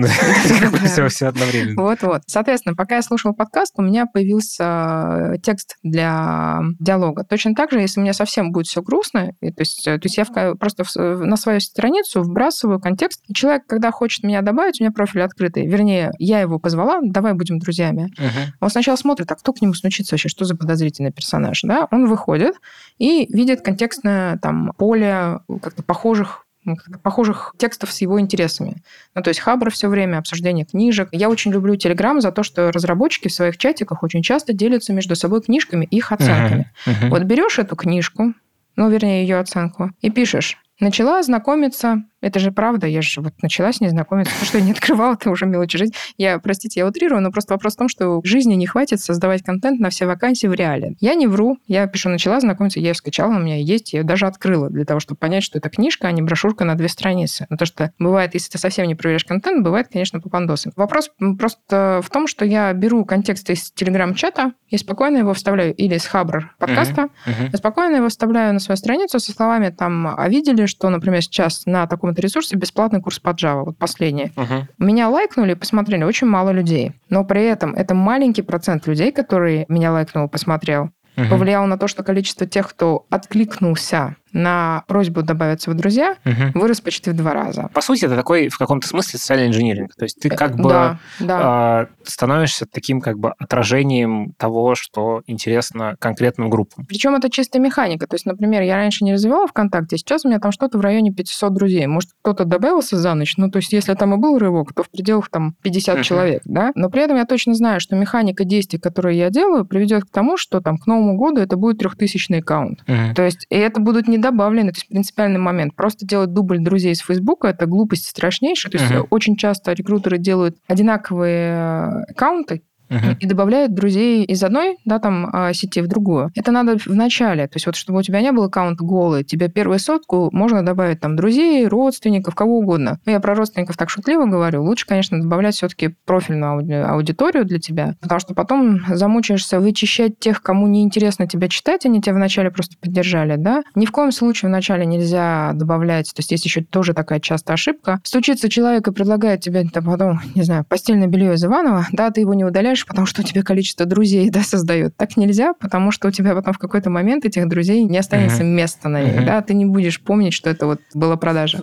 Все, все одновременно. Вот-вот. Соответственно, пока я слушала подкаст, у меня появился э, текст для диалога. Точно так же, если у меня совсем будет все грустно, то есть, э, то есть я просто на свою страницу вбрасываю контекст, и человек, когда хочет меня добавить, у меня профиль открытый, вернее, я его позвала, давай будем друзьями. Мгм. Он сначала смотрит, а кто к нему стучится вообще, что за подозрительный персонаж, да? Он выходит и видит контекстное там поле как-то похожих похожих текстов с его интересами. Ну, то есть Хабр все время, обсуждение книжек. Я очень люблю Телеграм за то, что разработчики в своих чатиках очень часто делятся между собой книжками и их оценками. Мгм. Вот берешь эту книжку, ну, вернее, ее оценку, и пишешь, начала знакомиться, это же правда, я же вот начала с ней знакомиться, потому что я не открывала, это уже мелочи жизни. Я, простите, я утрирую, но просто вопрос в том, что жизни не хватит создавать контент на все вакансии в реале. Я не вру, я пишу, начала знакомиться, я ее скачала, у меня есть, я ее даже открыла для того, чтобы понять, что это книжка, а не брошюрка на две страницы. Ну, то, что бывает, если ты совсем не проверяешь контент, бывает, конечно, попандосы. Вопрос просто в том, что я беру контекст из телеграм-чата и спокойно его вставляю или из Хабр подкаста, Мгм. я спокойно его вставляю на свою страницу со словами там, а видели, что, например, сейчас на таком-то ресурсе бесплатный курс по Java, вот последний. Мгм. Меня лайкнули, посмотрели очень мало людей. Но при этом это маленький процент людей, который меня лайкнул, посмотрел, Мгм. повлиял на то, что количество тех, кто откликнулся на просьбу добавиться в друзья, Мгм. вырос почти в два раза. По сути, это такой в каком-то смысле социальный инжиниринг. То есть ты как бы Да, да. а, становишься таким как бы отражением того, что интересно конкретным группам. Причем это чистая механика. То есть, например, я раньше не развивала ВКонтакте, сейчас у меня там что-то в районе 500 друзей. Может, кто-то добавился за ночь. Ну, то есть, если там и был рывок, то в пределах там 50 Мгм. человек, да? Но при этом я точно знаю, что механика действий, которые я делаю, приведет к тому, что там к Новому году это будет трехтысячный аккаунт. Мгм. То есть, и это будут не добавлены, то есть принципиальный момент. Просто делать дубль друзей из Фейсбука – это глупость страшнейшая. То есть, Мгм. очень часто рекрутеры делают одинаковые э, аккаунты, Мгм. и добавляют друзей из одной да, там, а, сети в другую. Это надо в начале. То есть вот чтобы у тебя не был аккаунт голый, тебе первую сотку можно добавить там друзей, родственников, кого угодно. Ну, я про родственников так шутливо говорю. Лучше, конечно, добавлять все-таки профильную ауди- аудиторию для тебя, потому что потом замучаешься вычищать тех, кому неинтересно тебя читать, они тебя вначале просто поддержали, да. Ни в коем случае вначале нельзя добавлять, то есть есть еще тоже такая частая ошибка. Стучится человек и предлагает тебе там потом, не знаю, постельное белье из Иванова, да, ты его не удаляешь, потому что у тебя количество друзей, да, создает. Так нельзя, потому что у тебя потом в какой-то момент этих друзей не останется Мгм. места на них, Мгм. да, ты не будешь помнить, что это вот была продажа.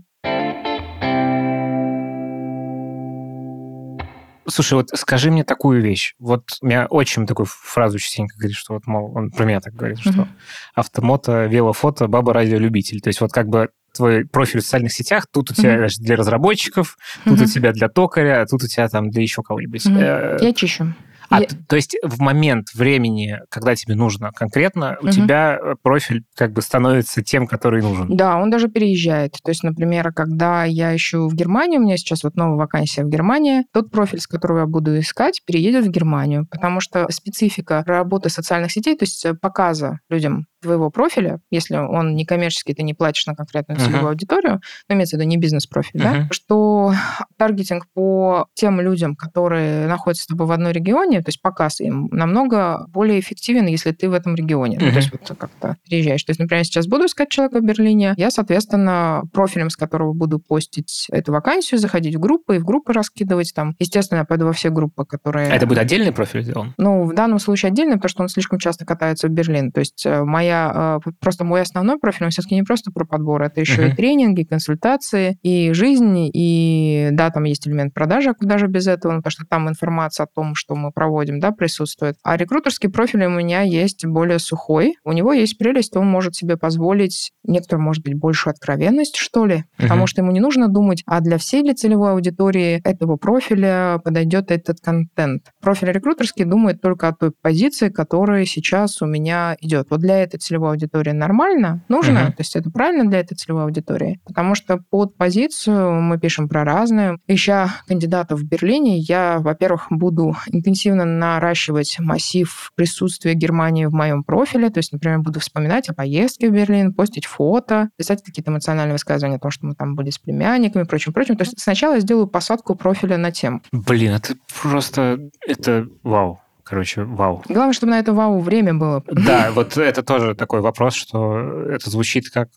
Слушай, вот скажи мне такую вещь. Вот у меня отчим такую фразу частенько говорит, что вот, мол, он про меня так говорит, что Мгм. автомото, велофото, баба радиолюбитель. То есть вот как бы твой профиль в социальных сетях, тут у тебя значит, для разработчиков, тут у Мгм. тебя для токаря, а тут у тебя там для еще кого-нибудь. Э, Я чищу. А, Я- то есть в момент времени, когда тебе нужно конкретно, у Мгм. тебя э, профиль как бы становится тем, который нужен. Да, он даже переезжает. То есть, например, когда я ищу в Германии, у меня сейчас вот новая вакансия в Германии, тот профиль, с которого я буду искать, переедет в Германию, потому что специфика работы социальных сетей, то есть э, показа людям твоего профиля, если он не коммерческий, ты не платишь на конкретную целевую аудиторию, ну, имеется в виду не бизнес-профиль, да, Мгм. что таргетинг по тем людям, которые находятся с тобой в одной регионе, то есть показ им намного более эффективен, если ты в этом регионе. Ну, Мгм. то есть вот как-то приезжаешь. То есть, например, я сейчас буду искать человека в Берлине, я, соответственно, профилем, с которого буду постить эту вакансию, заходить в группы и в группы раскидывать там. Естественно, я пойду во все группы, которые... А это будет отдельный профиль сделан? Ну, в данном случае отдельно, потому что он слишком часто катается в Берлин. То есть э, моя, э, просто мой основной профиль, он все-таки не просто про подбор, это еще Мгм. и тренинги, консультации, и жизнь, и да, там есть элемент продажи, а куда же без этого, ну, потому что там информация о том, что мы проводим, да, присутствует. А рекрутерский профиль у меня есть более сухой. У него есть прелесть, он может себе позволить некоторую, может быть, большую откровенность, что ли, потому Мгм. что ему не нужно думать, а для всей ли целевой аудитории этого профиля подойдет этот контент. Профиль рекрутерский думает только о той позиции, которая сейчас у меня идет. Вот для этой целевой аудитории нормально, нужно, Мгм. то есть это правильно для этой целевой аудитории, потому что под позицию мы пишем про разные. Ища кандидатов в Берлине, я, во-первых, буду интенсивно наращивать массив присутствия Германии в моем профиле, то есть, например, буду вспоминать о поездке в Берлин, постить фото, писать какие-то эмоциональные высказывания о том, что мы там были с племянниками и прочим, прочим. То есть сначала я сделаю посадку профиля на тему. Блин, это просто... Это вау. Короче, вау. Главное, чтобы на это вау время было. Да, вот это тоже такой вопрос, что это звучит как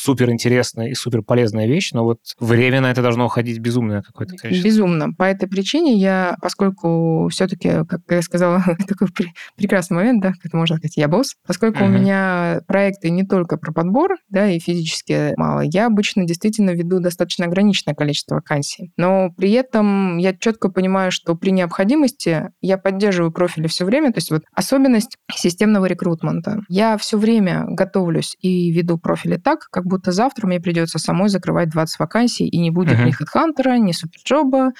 супер интересная и супер полезная вещь, но вот время на это должно уходить безумное какое-то количество. Безумно. По этой причине я, поскольку все-таки, как я сказала, такой прекрасный момент, да, как можно сказать, я босс, поскольку у меня проекты не только про подбор, да, и физически мало, я обычно действительно веду достаточно ограниченное количество вакансий. Но при этом я четко понимаю, что при необходимости я поддерживаю профили все время, то есть вот особенность системного рекрутмента. Я все время готовлюсь и веду профили так, как будто завтра мне придется самой закрывать 20 вакансий, и не будет uh-huh. ни хедхантера, ни суперджоба,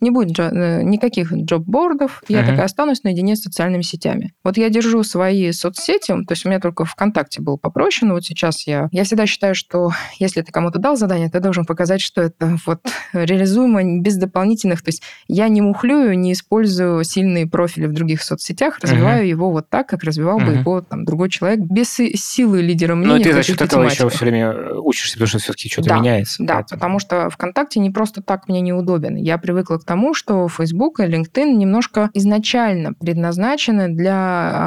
не будет джо- э, никаких джоб-бордов, uh-huh. я такая останусь наедине с социальными сетями. Вот я держу свои соцсети, то есть у меня только ВКонтакте был попроще, но вот сейчас я... Я всегда считаю, что если ты кому-то дал задание, ты должен показать, что это вот реализуемо без дополнительных... То есть я не мухлюю, не использую сильные профили в других соцсетях, развиваю uh-huh. его вот так, как развивал uh-huh. бы его там другой человек, без силы лидера мнения. Но ты за счет этого еще все время учишься, потому что все-таки что-то да, меняется. Да, поэтому. потому что ВКонтакте не просто так мне неудобен. Я привыкла к тому, что Facebook и LinkedIn немножко изначально предназначены для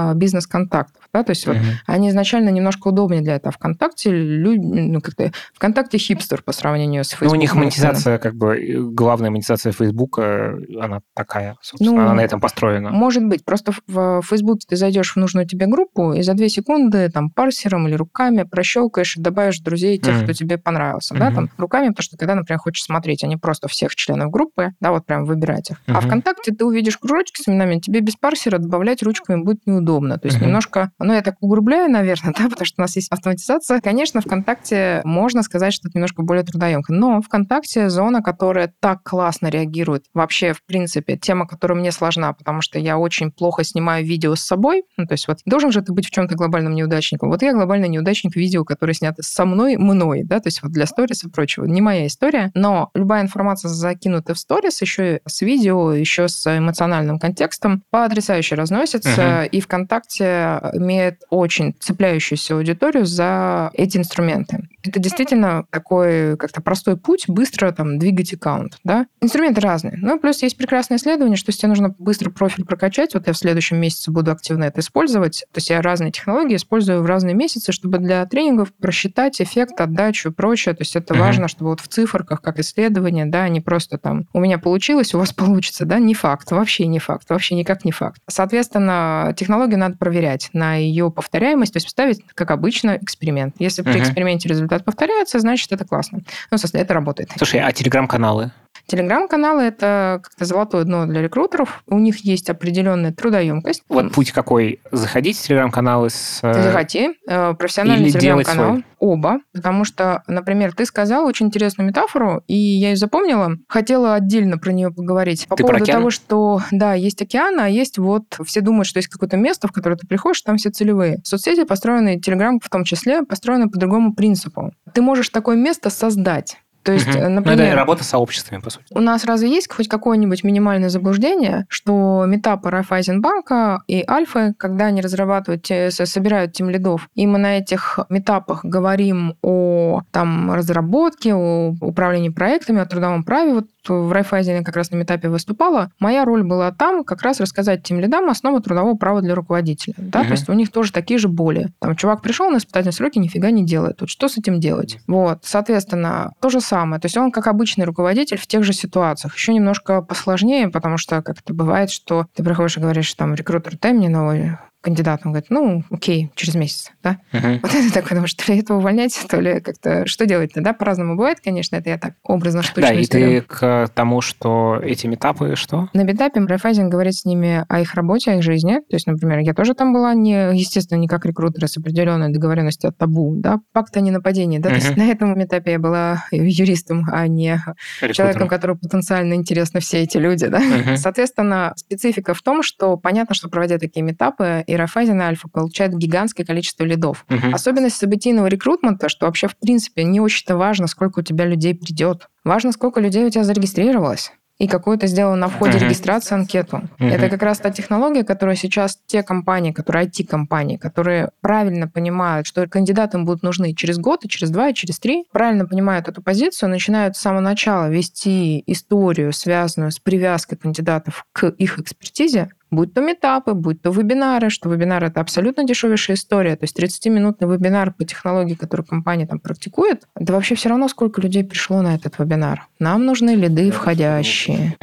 а, бизнес-контактов. Да? То есть uh-huh. вот они изначально немножко удобнее для этого. ВКонтакте люди, ну, как-то ВКонтакте хипстер по сравнению с Facebook. Ну, у них монетизация, как бы, главная монетизация Facebook, она такая, собственно, ну, она на этом построена. Может быть. Просто в Facebook ты зайдешь в нужную тебе группу и за две секунды там парсером или руками прощелкаешь и добавишь друзей тех, mm-hmm. кто тебе понравился. Mm-hmm. Да, там руками, потому что когда, например, хочешь смотреть, а не просто всех членов группы, да, вот прям выбирать их. Mm-hmm. А ВКонтакте ты увидишь кружочки с именами, тебе без парсера добавлять ручками будет неудобно. То есть mm-hmm. немножко, ну, я так угрубляю, наверное, да, потому что у нас есть автоматизация. Конечно, ВКонтакте можно сказать, что это немножко более трудоемко, но ВКонтакте зона, которая так классно реагирует. Вообще, в принципе, тема, которая мне сложна, потому что я очень плохо снимаю видео с собой. Ну, то есть вот должен же ты быть в чем-то глобальным неудачником. Вот я глобальный неудачник видео, которое снято со мной, мной, да, то есть вот для сторис и прочего. Не моя история, но любая информация закинутая в сторис, еще с видео, еще с эмоциональным контекстом, потрясающе разносится, uh-huh. и ВКонтакте имеет очень цепляющуюся аудиторию за эти инструменты. Это действительно такой как-то простой путь быстро там двигать аккаунт, да. Инструменты разные. Ну, плюс есть прекрасное исследование, что если тебе нужно быстро профиль прокачать, вот я в следующем месяце буду активно это использовать, то есть я разные технологии использую в разные месяцы, чтобы для тренингов просчитать эффект, отдачу и прочее. То есть это uh-huh. важно, чтобы вот в циферках, как исследование, да, не просто там у меня получилось, у вас получится, да, не факт, вообще не факт, вообще никак не факт. Соответственно, технологию надо проверять на ее повторяемость, то есть ставить, как обычно, эксперимент. Если uh-huh. при эксперименте результат повторяется, значит, это классно. Ну, собственно, это работает. Слушай, а телеграм-каналы? Телеграм-каналы – это как-то золотое дно для рекрутеров. У них есть определенная трудоемкость. Вот путь какой? Заходить в телеграм-каналы с... Э, Заходи. Э, профессиональный телеграм-канал. Оба. Потому что, например, ты сказал очень интересную метафору, и я ее запомнила. Хотела отдельно про нее поговорить. По ты поводу того, что, да, есть океан, а есть вот... Все думают, что есть какое-то место, в которое ты приходишь, там все целевые. Соцсети построены, Телеграм в том числе, построены по другому принципу. Ты можешь такое место создать. То есть, угу. например... Ну, это работа с сообществами, по сути. У нас разве есть хоть какое-нибудь минимальное заблуждение, что метапы Райфайзенбанка и Альфы, когда они разрабатывают, собирают тем лидов, и мы на этих метапах говорим о там, разработке, о управлении проектами, о трудовом праве, вот в Райфайзене как раз на этапе выступала, моя роль была там как раз рассказать тем лидам основы трудового права для руководителя. Да? Угу. То есть у них тоже такие же боли. Там чувак пришел на испытательные сроки, нифига не делает. Вот что с этим делать? Вот, соответственно, то же самое. То есть он как обычный руководитель в тех же ситуациях. Еще немножко посложнее, потому что как это бывает, что ты приходишь и говоришь, там, рекрутер, дай мне новый кандидат, он говорит, ну, окей, через месяц, да. Uh-huh. Вот это такой, думаешь, то ли этого увольнять, то ли как-то, что делать-то, да, по-разному бывает, конечно, это я так образно штучно Да, и ты к тому, что эти метапы что? На метапе Райфайзен говорит с ними о их работе, о их жизни, то есть, например, я тоже там была, не, естественно, не как рекрутер а с определенной договоренностью от табу, да, пакт о ненападении, да, uh-huh. то есть на этом этапе я была юристом, а не Рекрутером. человеком, которому потенциально интересны все эти люди, да. Uh-huh. Соответственно, специфика в том, что понятно, что проводя такие метапы, и И Альфа получают гигантское количество лидов. Угу. Особенность событийного рекрутмента, что вообще, в принципе, не очень-то важно, сколько у тебя людей придет. Важно, сколько людей у тебя зарегистрировалось и какую-то сделала на входе uh-huh. регистрации анкету. Uh-huh. Это как раз та технология, которую сейчас те компании, которые IT-компании, которые правильно понимают, что кандидатам будут нужны через год, и через два, и через три, правильно понимают эту позицию, начинают с самого начала вести историю, связанную с привязкой кандидатов к их экспертизе, Будь то метапы, будь то вебинары, что вебинар это абсолютно дешевейшая история. То есть 30-минутный вебинар по технологии, которую компания там практикует, это вообще все равно, сколько людей пришло на этот вебинар. Нам нужны лиды входящие.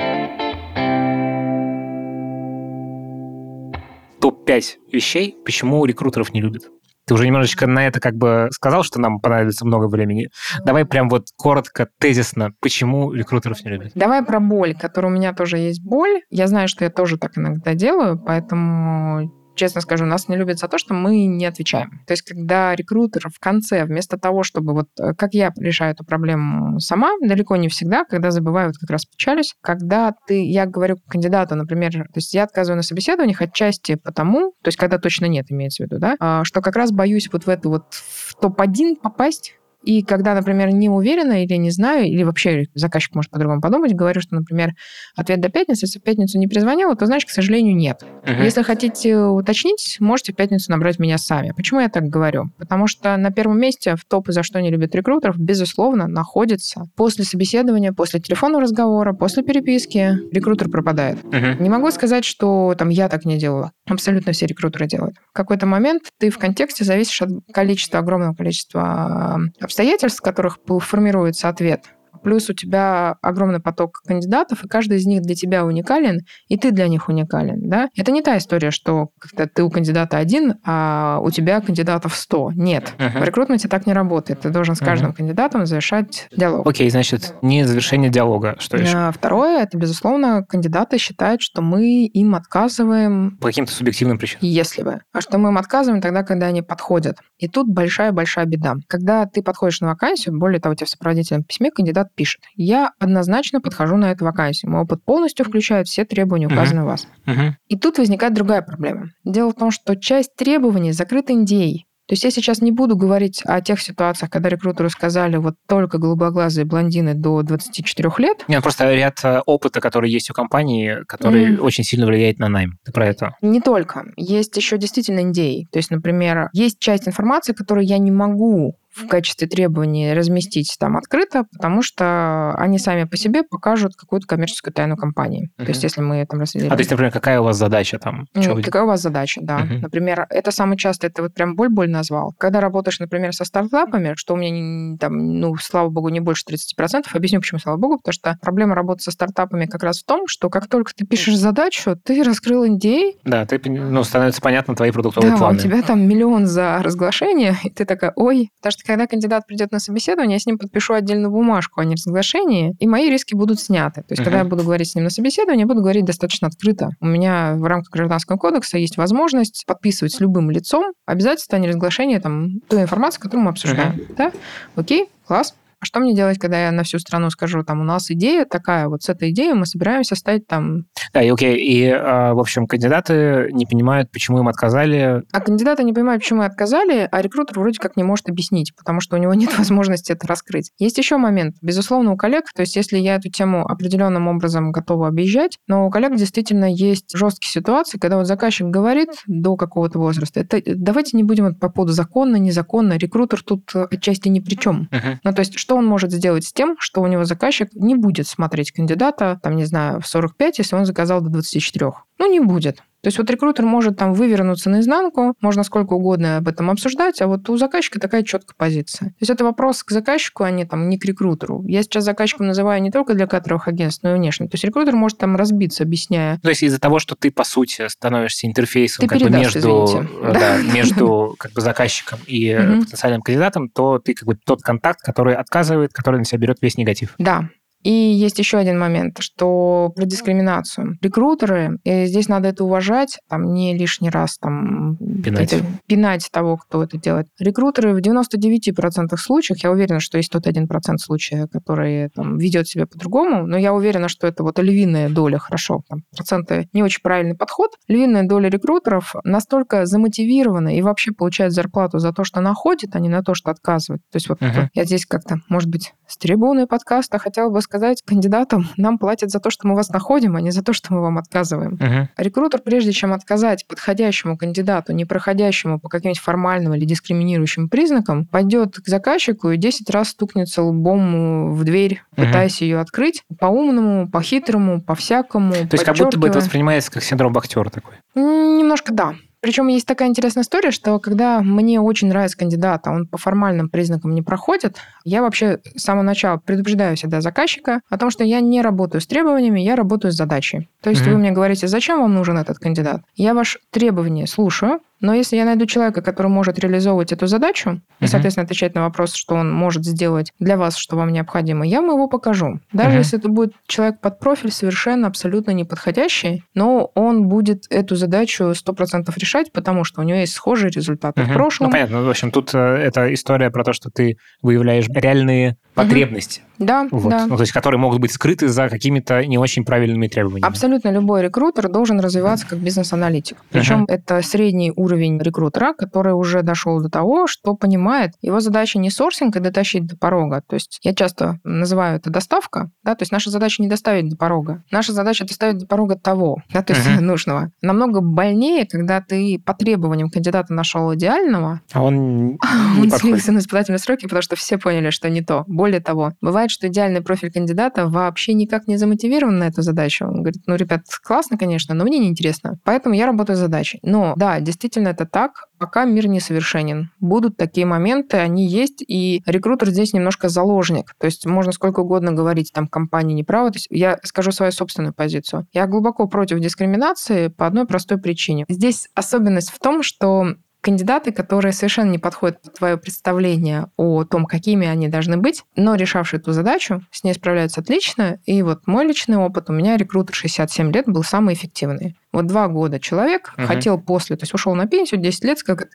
Топ-5 вещей, почему рекрутеров не любят. Ты уже немножечко на это как бы сказал, что нам понадобится много времени. Давай прям вот коротко, тезисно, почему рекрутеров не любят? Давай про боль, которая у меня тоже есть боль. Я знаю, что я тоже так иногда делаю, поэтому честно скажу, нас не любят за то, что мы не отвечаем. То есть, когда рекрутер в конце, вместо того, чтобы вот э, как я решаю эту проблему сама, далеко не всегда, когда забываю, вот как раз печалюсь, когда ты, я говорю кандидату, например, то есть я отказываю на собеседованиях отчасти потому, то есть когда точно нет, имеется в виду, да, а, что как раз боюсь вот в эту вот в топ-1 попасть, и когда, например, не уверена или не знаю, или вообще заказчик может по-другому подумать, говорю, что, например, ответ до пятницы, если в пятницу не перезвонила, то, значит, к сожалению, нет. Угу. Если хотите уточнить, можете в пятницу набрать меня сами. Почему я так говорю? Потому что на первом месте в топы, за что не любят рекрутеров, безусловно, находится после собеседования, после телефонного разговора, после переписки рекрутер пропадает. Угу. Не могу сказать, что там я так не делаю. Абсолютно все рекрутеры делают. В какой-то момент ты в контексте зависишь от количества, огромного количества обстоятельств, в которых формируется ответ плюс у тебя огромный поток кандидатов, и каждый из них для тебя уникален, и ты для них уникален, да? Это не та история, что когда ты у кандидата один, а у тебя кандидатов 100. Нет. Uh-huh. В рекрутменте так не работает. Ты должен с каждым uh-huh. кандидатом завершать диалог. Окей, okay, значит, не завершение диалога. Что еще? А, второе, это, безусловно, кандидаты считают, что мы им отказываем... По каким-то субъективным причинам. Если бы. А что мы им отказываем тогда, когда они подходят. И тут большая-большая беда. Когда ты подходишь на вакансию, более того, у тебя в сопроводительном письме кандидат пишет, я однозначно подхожу на эту вакансию. Мой опыт полностью включает все требования, указанные uh-huh. у вас. Uh-huh. И тут возникает другая проблема. Дело в том, что часть требований закрыта NDA. То есть я сейчас не буду говорить о тех ситуациях, когда рекрутеру сказали вот только голубоглазые блондины до 24 лет. Нет, просто ряд э, опыта, который есть у компании, который mm. очень сильно влияет на найм. Ты про это? Не только. Есть еще действительно NDA. То есть, например, есть часть информации, которую я не могу в качестве требований разместить там открыто, потому что они сами по себе покажут какую-то коммерческую тайну компании. Uh-huh. То есть, если мы там расследуем... А то есть, например, какая у вас задача там? Ну, какая у вас задача, да. Uh-huh. Например, это самое часто, это вот прям боль-боль назвал. Когда работаешь, например, со стартапами, что у меня там, ну, слава богу, не больше 30%, объясню, почему, слава богу, потому что проблема работы со стартапами как раз в том, что как только ты пишешь задачу, ты раскрыл NDA. Да, ты, ну, становится понятно твои продуктовые да, планы. у тебя там миллион за разглашение, и ты такая, ой, потому что когда кандидат придет на собеседование, я с ним подпишу отдельную бумажку о неразглашении, и мои риски будут сняты. То есть, uh-huh. когда я буду говорить с ним на собеседовании, я буду говорить достаточно открыто. У меня в рамках Гражданского кодекса есть возможность подписывать с любым лицом обязательства о неразглашении там, той информации, которую мы обсуждаем. Uh-huh. Да? Окей, класс. А что мне делать, когда я на всю страну скажу, там, у нас идея такая, вот с этой идеей мы собираемся стать там... Да, и окей, и, а, в общем, кандидаты не понимают, почему им отказали. А кандидаты не понимают, почему им отказали, а рекрутер вроде как не может объяснить, потому что у него нет возможности это раскрыть. Есть еще момент. Безусловно, у коллег, то есть если я эту тему определенным образом готова объезжать, но у коллег действительно есть жесткие ситуации, когда вот заказчик говорит до какого-то возраста, это давайте не будем по поводу законно, незаконно, рекрутер тут отчасти ни при чем. Uh-huh. Ну, то есть что что он может сделать с тем, что у него заказчик не будет смотреть кандидата, там, не знаю, в 45, если он заказал до 24? Ну, не будет. То есть вот рекрутер может там вывернуться наизнанку, можно сколько угодно об этом обсуждать, а вот у заказчика такая четкая позиция. То есть это вопрос к заказчику, а не там не к рекрутеру. Я сейчас заказчиком называю не только для кадровых агентств, но и внешне. То есть рекрутер может там разбиться, объясняя. То есть из-за того, что ты, по сути, становишься интерфейсом ты как бы между, да, между как бы заказчиком и потенциальным кандидатом, то ты как бы тот контакт, который отказывает, который на себя берет весь негатив. Да, и есть еще один момент, что про дискриминацию. Рекрутеры, и здесь надо это уважать, там не лишний раз там пинать, это, пинать того, кто это делает. Рекрутеры в 99% случаев, я уверена, что есть тот 1% случаев, который там, ведет себя по-другому, но я уверена, что это вот львиная доля, хорошо, там, проценты не очень правильный подход. Львиная доля рекрутеров настолько замотивирована и вообще получает зарплату за то, что находит, а не на то, что отказывает. То есть вот uh-huh. я здесь как-то, может быть, с трибуны подкаста хотела бы сказать, сказать кандидатам, нам платят за то, что мы вас находим, а не за то, что мы вам отказываем. Мгм. Рекрутер, прежде чем отказать подходящему кандидату, не проходящему по каким-нибудь формальным или дискриминирующим признакам, пойдет к заказчику и 10 раз стукнется лбом в дверь, пытаясь ее открыть. По-умному, по-хитрому, по-всякому. То есть как будто бы это воспринимается как синдром бахтера такой. Немножко да. Причем есть такая интересная история, что когда мне очень нравится кандидат, а он по формальным признакам не проходит, я вообще с самого начала предупреждаю всегда заказчика о том, что я не работаю с требованиями, я работаю с задачей. То есть Мгм. вы мне говорите, зачем вам нужен этот кандидат? Я ваше требование слушаю, но если я найду человека, который может реализовывать эту задачу и, Мгм. соответственно, отвечать на вопрос, что он может сделать для вас, что вам необходимо, я ему его покажу. Даже Мгм. если это будет человек под профиль совершенно абсолютно неподходящий, но он будет эту задачу 100% решать, потому что у него есть схожие результаты Мгм. в прошлом. Ну, понятно. В общем, тут э, это история про то, что ты выявляешь реальные потребности, Да, вот. да. ну, то есть которые могут быть скрыты за какими-то не очень правильными требованиями. Абсолютно любой рекрутер должен развиваться как бизнес-аналитик. Причем это средний уровень рекрутера, который уже дошел до того, что понимает, его задача не сорсинг и дотащить до порога. То есть я часто называю это доставка, да, то есть наша задача не доставить до порога. Наша задача доставить до порога того, да, то есть Мгм. нужного. Намного больнее, когда ты по требованиям кандидата нашел идеального, А он не он подходит. слился на испытательные сроки, потому что все поняли, что не то. Более того, бывает, что идеальный профиль кандидата вообще никак не замотивирован на эту задачу. Он говорит, ну, ребят, классно, конечно, но мне не интересно. Поэтому я работаю с задачей. Но да, действительно это так, пока мир несовершенен. Будут такие моменты, они есть, и рекрутер здесь немножко заложник. То есть можно сколько угодно говорить, там, компания неправа. То есть я скажу свою собственную позицию. Я глубоко против дискриминации по одной простой причине. Здесь особенность в том, что кандидаты, которые совершенно не подходят под твое представление о том, какими они должны быть, но решавшие эту задачу, с ней справляются отлично. И вот мой личный опыт, у меня рекрутер 67 лет был самый эффективный. Вот два года человек Мгм. хотел после, то есть ушел на пенсию, 10 лет, как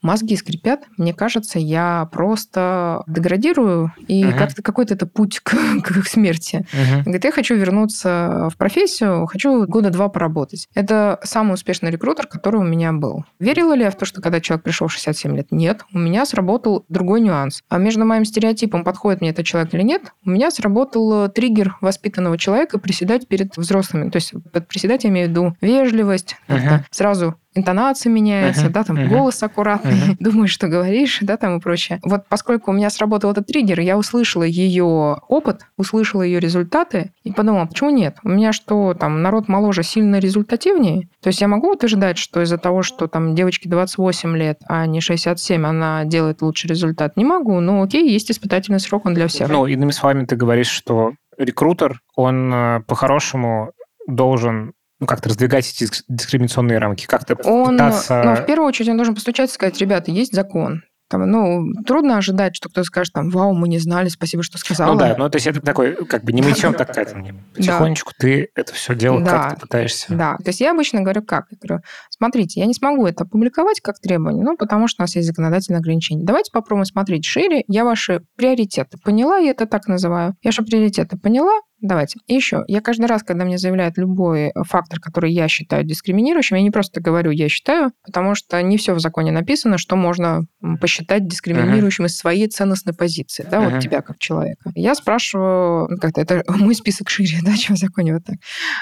мозги скрипят. Мне кажется, я просто деградирую, и Мгм. как-то какой-то это путь к, к смерти. Мгм. Говорит, я хочу вернуться в профессию, хочу года два поработать. Это самый успешный рекрутер, который у меня был. Верила ли я в то, что когда человек пришел в 67 лет? Нет. У меня сработал другой нюанс. А между моим стереотипом, подходит мне этот человек или нет, у меня сработал э, триггер воспитанного человека приседать перед взрослыми. То есть под приседать я имею в виду вежливость, Мгм. сразу интонация меняется, Мгм. да, там Мгм. голос аккуратный, Мгм. думаешь, что говоришь, да, там и прочее. Вот поскольку у меня сработал этот триггер, я услышала ее опыт, услышала ее результаты и подумала, почему нет? У меня что, там, народ моложе сильно результативнее? То есть я могу утверждать, что из-за того, что там девочке 28 лет, а не 67, она делает лучший результат? Не могу, но окей, есть испытательный срок, он для всех. Ну, иными словами, ты говоришь, что рекрутер, он э, по-хорошему должен ну, как-то раздвигать эти диск- дискриминационные рамки, как-то Он, пытаться... ну, в первую очередь, он должен постучать и сказать, ребята, есть закон. Там, ну, трудно ожидать, что кто-то скажет, там, вау, мы не знали, спасибо, что сказала. Ну да, ну то есть это такой, как бы не мытьем, так не- потихонечку ты это все дело Да. как-то пытаешься. Да, то есть я обычно говорю как? Я говорю, смотрите, я не смогу это опубликовать как требование, ну, потому что у нас есть законодательные ограничения. Давайте попробуем смотреть шире. Я ваши приоритеты поняла, я это так называю. Я ваши приоритеты поняла, Давайте. И еще, я каждый раз, когда мне заявляют любой фактор, который я считаю дискриминирующим, я не просто говорю «я считаю», потому что не все в законе написано, что можно посчитать дискриминирующим из своей ценностной позиции, да, Мгм. вот тебя как человека. Я спрашиваю, ну, как-то это мой список шире, да, чем в законе вот так.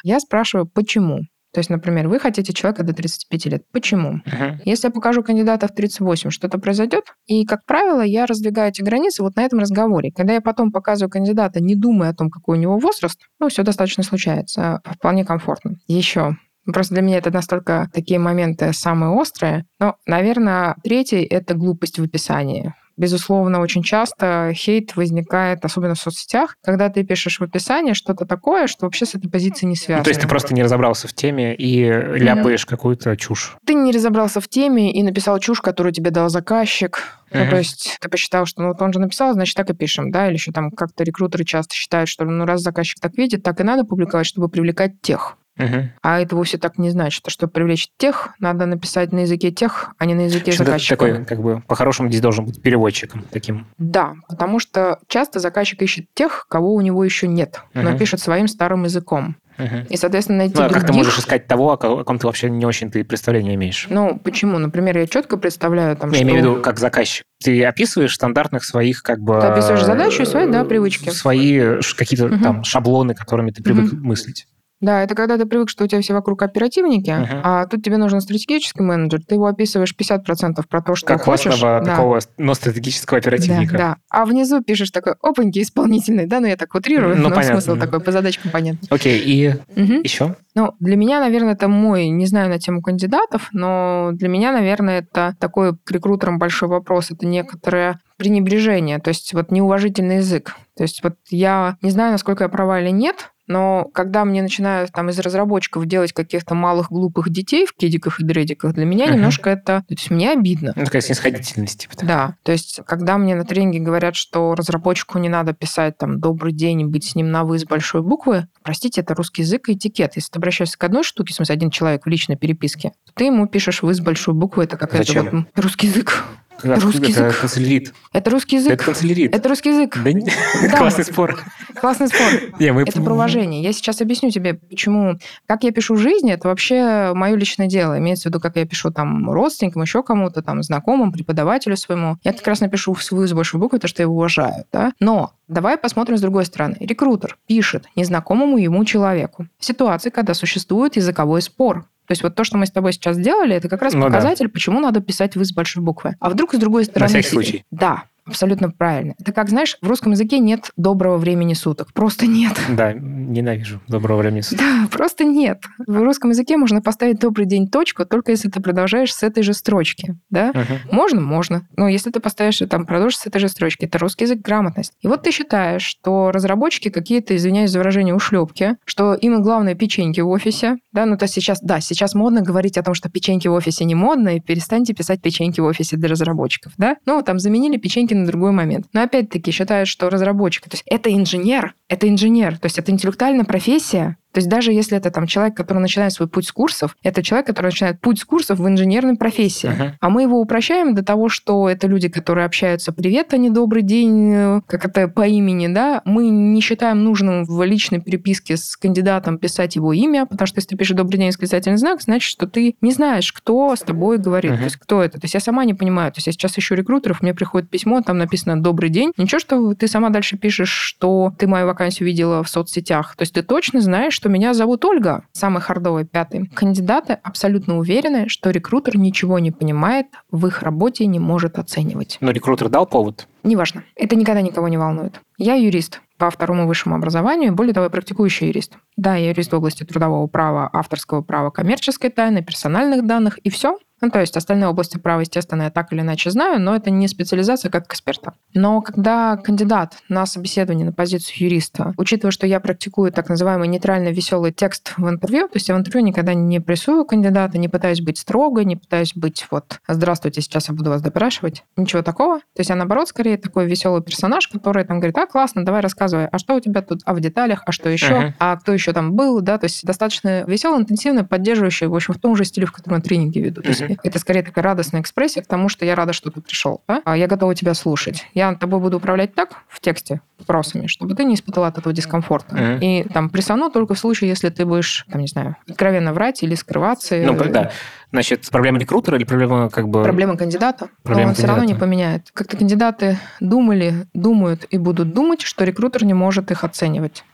Я спрашиваю, почему? То есть, например, вы хотите человека до 35 лет. Почему? Мгм. Если я покажу кандидата в 38, что-то произойдет. И, как правило, я раздвигаю эти границы вот на этом разговоре. Когда я потом показываю кандидата, не думая о том, какой у него возраст, ну, все достаточно случается. Вполне комфортно. Еще Просто для меня это настолько такие моменты самые острые. Но, наверное, третий — это глупость в описании. Безусловно, очень часто хейт возникает, особенно в соцсетях, когда ты пишешь в описании что-то такое, что вообще с этой позицией не связано. Ну, то есть ты просто не разобрался в теме и ляпаешь какую-то чушь. Ты не разобрался в теме и написал чушь, которую тебе дал заказчик. Ну, то есть ты посчитал, что ну, вот он же написал, значит, так и пишем, да, или еще там как-то рекрутеры часто считают, что ну, раз заказчик так видит, так и надо публиковать, чтобы привлекать тех. Мгм. А это вовсе так не значит. А чтобы привлечь тех, надо написать на языке тех, а не на языке Что-то заказчика. такой, как бы, по-хорошему здесь должен быть переводчиком таким. Да, потому что часто заказчик ищет тех, кого у него еще нет, но Мгм. пишет своим старым языком. Угу. И, соответственно, найти ну, а других... как ты можешь искать того, о ком ты вообще не очень ты представления имеешь? Ну, почему? Например, я четко представляю там, Я что... имею в виду как заказчик. Ты описываешь стандартных своих как бы... Ты описываешь задачу и свои, да, привычки. Свои какие-то угу. там шаблоны, которыми ты привык угу. мыслить. Да, это когда ты привык, что у тебя все вокруг оперативники, uh-huh. а тут тебе нужен стратегический менеджер, ты его описываешь 50% про то, что как хочешь. Как да. такого, но стратегического оперативника. Да, да. А внизу пишешь такой, опаньки, исполнительный, да, ну я так утрирую, ну, но понятно. смысл такой, по задачкам понятно. Окей, и uh-huh. еще? Ну, для меня, наверное, это мой, не знаю на тему кандидатов, но для меня, наверное, это такой к рекрутерам большой вопрос, это некоторое пренебрежение, то есть вот неуважительный язык. То есть вот я не знаю, насколько я права или нет, но когда мне начинают там из разработчиков делать каких-то малых глупых детей в кедиках и дредиках, для меня uh-huh. немножко это... То есть мне обидно. Ну, такая снисходительность. Типа. Да. То есть когда мне на тренинге говорят, что разработчику не надо писать там «добрый день» и быть с ним на «вы» с большой буквы, простите, это русский язык и этикет. Если ты обращаешься к одной штуке, в смысле, один человек в личной переписке, то ты ему пишешь «вы» с большой буквы, это какая-то вот русский язык. Это русский это язык. канцелярит. Это русский язык. Это канцелярит. Это русский язык. Да, да. Классный спор. Классный спор. Не, мы... Это про уважение. Я сейчас объясню тебе, почему. Как я пишу в жизни, это вообще мое личное дело. Имеется в виду, как я пишу там родственникам, еще кому-то, там, знакомым, преподавателю своему. Я как раз напишу свою с большой буквы, то, что я его уважаю. Да? Но давай посмотрим с другой стороны. Рекрутер пишет незнакомому ему человеку в ситуации, когда существует языковой спор. То есть вот то, что мы с тобой сейчас сделали, это как раз ну, показатель, да. почему надо писать «вы» с большой буквы. А вдруг с другой стороны... На всякий случай. Да. Абсолютно правильно. Это как, знаешь, в русском языке нет доброго времени суток. Просто нет. Да, ненавижу доброго времени суток. Да, просто нет. В русском языке можно поставить добрый день точку, только если ты продолжаешь с этой же строчки. Да? Угу. Можно, можно. Но если ты поставишь там, продолжишь с этой же строчки, это русский язык, грамотность. И вот ты считаешь, что разработчики какие-то, извиняюсь за выражение, ушлепки, что им главное печеньки в офисе. Да, ну то сейчас, да, сейчас модно говорить о том, что печеньки в офисе не модно, и перестаньте писать печеньки в офисе для разработчиков. Да? Ну, там заменили печеньки на другой момент. Но опять-таки считают, что разработчик, то есть это инженер, это инженер, то есть это интеллектуальная профессия, то есть даже если это там человек, который начинает свой путь с курсов, это человек, который начинает путь с курсов в инженерной профессии. Uh-huh. А мы его упрощаем до того, что это люди, которые общаются «привет, а не добрый день», как это по имени, да. Мы не считаем нужным в личной переписке с кандидатом писать его имя, потому что если ты пишешь «добрый день» восклицательный знак, значит, что ты не знаешь, кто с тобой говорит, uh-huh. то есть кто это. То есть я сама не понимаю. То есть я сейчас ищу рекрутеров, мне приходит письмо, там написано «добрый день». Ничего, что ты сама дальше пишешь, что ты мою вакансию видела в соцсетях. То есть ты точно знаешь, что меня зовут Ольга, самый хардовый пятый. Кандидаты абсолютно уверены, что рекрутер ничего не понимает, в их работе не может оценивать. Но рекрутер дал повод? Неважно. Это никогда никого не волнует. Я юрист по второму высшему образованию, более того, я практикующий юрист. Да, я юрист в области трудового права, авторского права, коммерческой тайны, персональных данных, и все. Ну, то есть остальные области права, естественно, я так или иначе знаю, но это не специализация как эксперта. Но когда кандидат на собеседование на позицию юриста, учитывая, что я практикую так называемый нейтральный веселый текст в интервью, то есть я в интервью никогда не прессую кандидата, не пытаюсь быть строгой, не пытаюсь быть вот «здравствуйте, сейчас я буду вас допрашивать», ничего такого. То есть я, наоборот, скорее такой веселый персонаж, который там говорит, а, классно, давай рассказывай, а что у тебя тут, а в деталях, а что еще, uh-huh. а кто еще там был, да, то есть достаточно веселый, интенсивный, поддерживающий, в общем, в том же стиле, в котором тренинги веду. Uh-huh. Это скорее такая радостная экспрессия к тому, что я рада, что ты пришел. Да? А я готова тебя слушать. Я тобой буду управлять так в тексте вопросами, чтобы ты не испытала от этого дискомфорта. Mm-hmm. И там присану только в случае, если ты будешь, там, не знаю, откровенно врать или скрываться. Ну, да. Значит, проблема рекрутера или проблема как бы... Проблема кандидата. Проблема он кандидата. все равно не поменяет. Как-то кандидаты думали, думают и будут думать, что рекрутер не может их оценивать.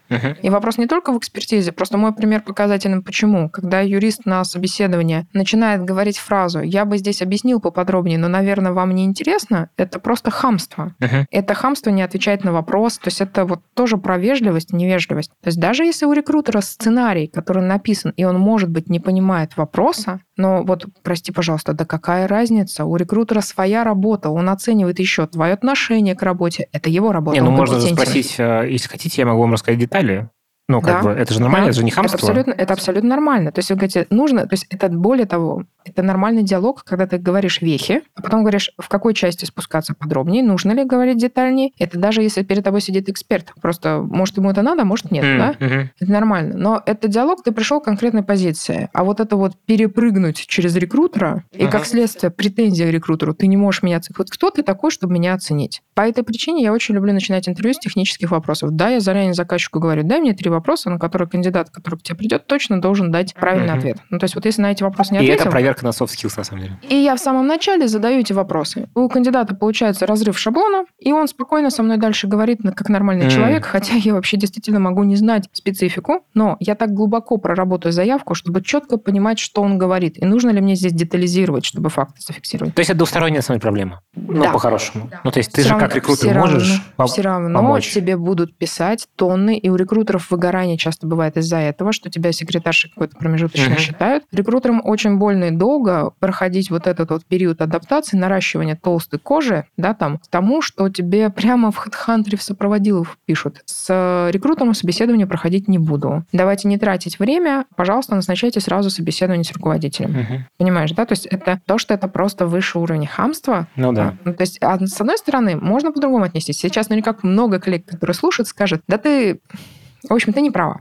И вопрос не только в экспертизе, просто мой пример показательным почему. Когда юрист на собеседовании начинает говорить фразу «я бы здесь объяснил поподробнее, но, наверное, вам не интересно», это просто хамство. Uh-huh. Это хамство не отвечает на вопрос, то есть это вот тоже про вежливость невежливость. То есть даже если у рекрутера сценарий, который написан, и он, может быть, не понимает вопроса, но вот, прости, пожалуйста, да какая разница? У рекрутера своя работа, он оценивает еще твое отношение к работе. Это его работа. Не, ну можно спросить, э, если хотите, я могу вам рассказать детали. Allez. Ну, как да. бы, это же нормально, да. это же не хамство. Это абсолютно, это абсолютно нормально. То есть, вы говорите, нужно, то есть, это более того, Это нормальный диалог, когда ты говоришь вехи, а потом говоришь, в какой части спускаться подробнее, нужно ли говорить детальнее. Это даже если перед тобой сидит эксперт. Просто, может, ему это надо, может, нет, mm-hmm. да? Это нормально. Но это диалог, ты пришел к конкретной позиции. А вот это вот перепрыгнуть через рекрутера, uh-huh. и как следствие претензия к рекрутеру, ты не можешь меня оценить. Вот кто ты такой, чтобы меня оценить? По этой причине я очень люблю начинать интервью с технических вопросов. Да, я заранее заказчику говорю, дай мне три вопроса, на которые кандидат, который к тебе придет, точно должен дать правильный uh-huh. ответ. Ну, то есть вот если на эти вопросы не ответил... И это проверка на soft skills, на самом деле. И я в самом начале задаю эти вопросы. У кандидата получается разрыв шаблона, и он спокойно со мной дальше говорит, как нормальный mm. человек, хотя я вообще действительно могу не знать специфику, но я так глубоко проработаю заявку, чтобы четко понимать, что он говорит, и нужно ли мне здесь детализировать, чтобы факты зафиксировать. То есть это двусторонняя самая проблема? Ну, да. по-хорошему. Да. Ну, то есть ты все же равно, как рекрутер все можешь равно, пом- Все равно помочь. тебе будут писать тонны, и у рекрутеров выгорание часто бывает из-за этого, что тебя секретарши какой-то промежуточно mm-hmm. считают. Рекрутерам очень больно и долго проходить вот этот вот период адаптации, наращивания толстой кожи, да, там, к тому, что тебе прямо в HeadHunter в сопроводилов пишут. С рекрутером собеседование проходить не буду. Давайте не тратить время, пожалуйста, назначайте сразу собеседование с руководителем. Угу. Понимаешь, да? То есть это то, что это просто выше уровня хамства. Ну да. Ну, то есть, а с одной стороны, можно по-другому отнестись. Сейчас наверняка много коллег, которые слушают, скажут, да ты, в общем, ты не права.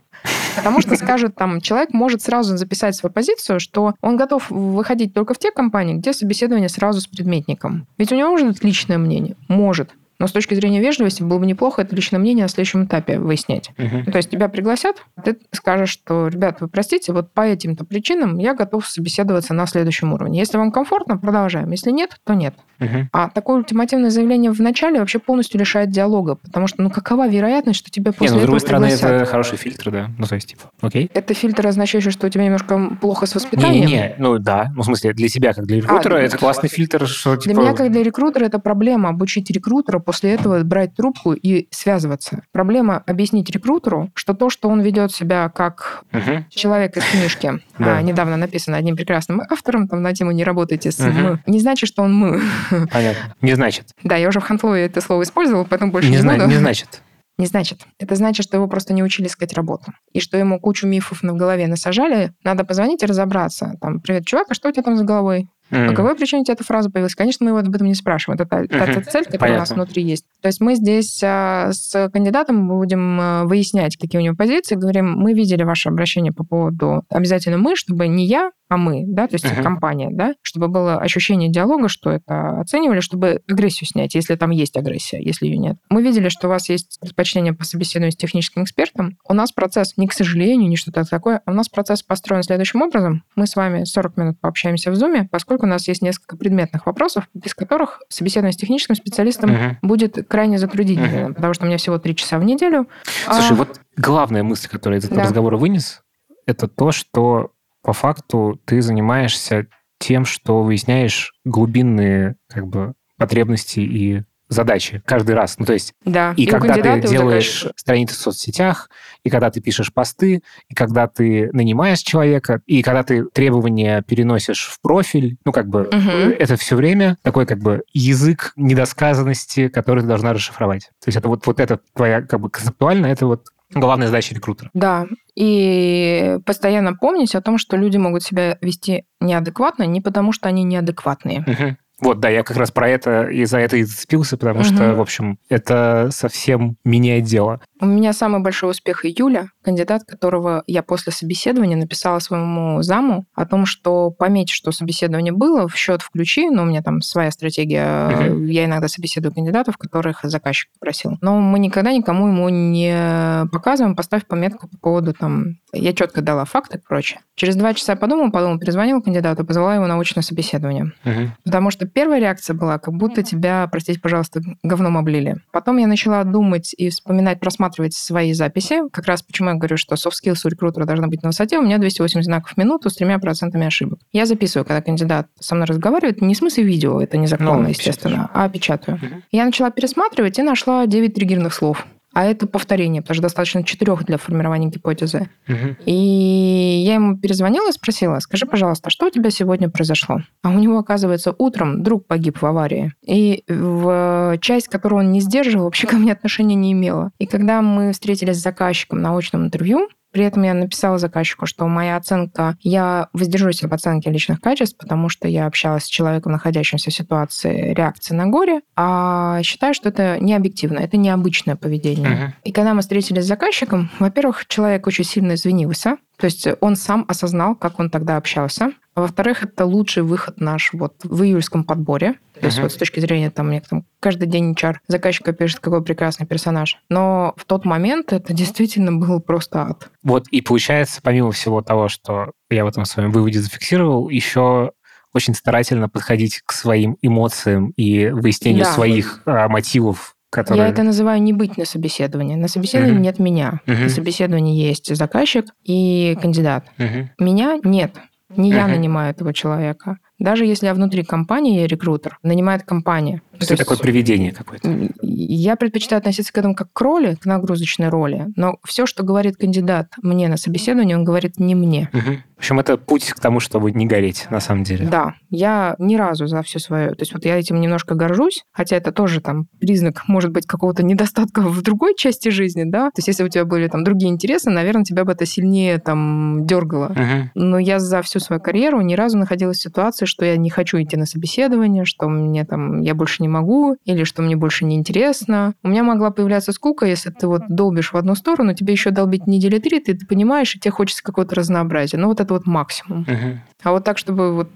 Потому что скажут, там, человек может сразу записать свою позицию, что он готов выходить только в те компании, где собеседование сразу с предметником. Ведь у него может быть личное мнение. Может. Но с точки зрения вежливости было бы неплохо это личное мнение на следующем этапе выяснять. Uh-huh. То есть тебя пригласят, ты скажешь, что, ребят, вы простите, вот по этим-то причинам я готов собеседоваться на следующем уровне. Если вам комфортно, продолжаем. Если нет, то нет. Uh-huh. А такое ультимативное заявление в начале вообще полностью лишает диалога, потому что, ну, какова вероятность, что тебя после Нет, ну, с другой стороны, это хороший фильтр, да. Ну, то есть, типа, окей. Это фильтр, означающий, что у тебя немножко плохо с воспитанием? Не-не-не, ну, да. Ну, в смысле, для тебя, как для рекрутера, а, это классный фильтр, что, типа... Для меня, как для рекрутера, это проблема обучить рекрутера после этого брать трубку и связываться. Проблема объяснить рекрутеру, что то, что он ведет себя как угу. человек из книжки, да. а, недавно написано одним прекрасным автором, там на тему «Не работайте с угу. мы», не значит, что он «мы». Понятно. Не значит. Да, я уже в Хантлое это слово использовала, поэтому больше не, не зна- буду. Не значит. Не значит. Это значит, что его просто не учили искать работу. И что ему кучу мифов на голове насажали. Надо позвонить и разобраться. Там, привет, чувак, а что у тебя там с головой? Mm. По какой причине у тебя эта фраза появилась? Конечно, мы его об этом не спрашиваем. Это та, mm-hmm. та цель, которая Понятно. у нас внутри есть. То есть мы здесь а, с кандидатом будем а, выяснять, какие у него позиции. Говорим, мы видели ваше обращение по поводу обязательно мы, чтобы не я, а мы, да, то есть uh-huh. компания, да, чтобы было ощущение диалога, что это оценивали, чтобы агрессию снять, если там есть агрессия, если ее нет. Мы видели, что у вас есть предпочтение по собеседованию с техническим экспертом. У нас процесс, не к сожалению, не что-то такое, у нас процесс построен следующим образом. Мы с вами 40 минут пообщаемся в Zoom, поскольку у нас есть несколько предметных вопросов, без которых собеседование с техническим специалистом uh-huh. будет крайне затруднительным, uh-huh. потому что у меня всего три часа в неделю. Слушай, а... вот главная мысль, которую я из этого да. разговора вынес, это то, что по факту ты занимаешься тем, что выясняешь глубинные как бы потребности и задачи каждый раз. Ну, то есть, да. и, и когда ты делаешь заказчика. страницы в соцсетях, и когда ты пишешь посты, и когда ты нанимаешь человека, и когда ты требования переносишь в профиль, ну, как бы угу. это все время такой как бы язык недосказанности, который ты должна расшифровать. То есть это вот, вот это твоя как бы концептуально, это вот главная задача рекрутера. Да, и постоянно помнить о том, что люди могут себя вести неадекватно не потому, что они неадекватные. Угу. Вот, да, я как раз про это и за это и зацепился, потому угу. что, в общем, это совсем меняет дело. У меня самый большой успех июля, кандидат, которого я после собеседования написала своему заму о том, что пометь, что собеседование было, в счет включи, но у меня там своя стратегия, угу. я иногда собеседую кандидатов, которых заказчик попросил. Но мы никогда никому ему не показываем, поставь пометку по поводу там, я четко дала факты и прочее. Через два часа подумал, подумал, перезвонил кандидату, позвала его на очное собеседование. Угу. Потому что первая реакция была, как будто тебя, простите, пожалуйста, говном облили. Потом я начала думать и вспоминать, просматривать свои записи. Как раз почему я говорю, что soft skills у рекрутера должна быть на высоте. У меня 280 знаков в минуту с тремя процентами ошибок. Я записываю, когда кандидат со мной разговаривает, не в смысле видео, это незаконно, ну, естественно, а печатаю. Угу. Я начала пересматривать и нашла 9 триггерных слов а это повторение, потому что достаточно четырех для формирования гипотезы. Угу. И я ему перезвонила и спросила, скажи, пожалуйста, что у тебя сегодня произошло? А у него, оказывается, утром друг погиб в аварии. И в часть, которую он не сдерживал, вообще ко мне отношения не имела. И когда мы встретились с заказчиком на очном интервью, При этом я написала заказчику, что моя оценка, я воздержусь об оценке личных качеств, потому что я общалась с человеком, находящимся в ситуации реакции на горе, а считаю, что это не объективно, это необычное поведение. Uh-huh. И когда мы встретились с заказчиком, во-первых, человек очень сильно извинился, то есть он сам осознал, как он тогда общался. Во-вторых, это лучший выход наш вот в июльском подборе. То есть uh-huh. вот с точки зрения там, мне там каждый день HR заказчика пишет, какой прекрасный персонаж. Но в тот момент это действительно был просто ад. Вот и получается, помимо всего того, что я в этом своем выводе зафиксировал, еще очень старательно подходить к своим эмоциям и выяснению да. своих а, мотивов Которые... Я это называю не быть на собеседовании. На собеседовании uh-huh. нет меня. Uh-huh. На собеседовании есть заказчик и кандидат. Uh-huh. Меня нет. Не uh-huh. я нанимаю этого человека. Даже если я внутри компании я рекрутер, нанимает компания. То, есть такое привидение какое-то. Я предпочитаю относиться к этому как к роли, к нагрузочной роли. Но все, что говорит кандидат мне на собеседовании, он говорит не мне. Угу. В общем, это путь к тому, чтобы не гореть, на самом деле. Да. Я ни разу за все свое... То есть вот я этим немножко горжусь, хотя это тоже там признак, может быть, какого-то недостатка в другой части жизни, да? То есть если у тебя были там другие интересы, наверное, тебя бы это сильнее там дергало. Угу. Но я за всю свою карьеру ни разу находилась в ситуации, что я не хочу идти на собеседование, что мне там... Я больше не могу, или что мне больше не интересно. У меня могла появляться скука, если ты вот долбишь в одну сторону, тебе еще долбить недели три, ты, ты понимаешь, и тебе хочется какого-то разнообразия. Ну, вот это вот максимум. Угу. А вот так, чтобы вот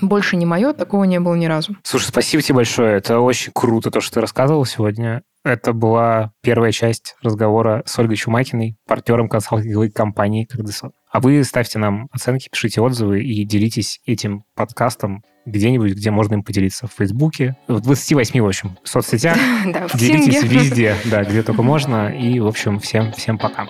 больше не мое, такого не было ни разу. Слушай, спасибо тебе большое. Это очень круто, то, что ты рассказывал сегодня. Это была первая часть разговора с Ольгой Чумакиной, партнером консалтинговой компании «Кардесон». А вы ставьте нам оценки, пишите отзывы и делитесь этим подкастом где-нибудь, где можно им поделиться. В Фейсбуке, в 28, в общем, соцсетях. Делитесь везде, да, где только можно. И, в общем, всем, всем пока.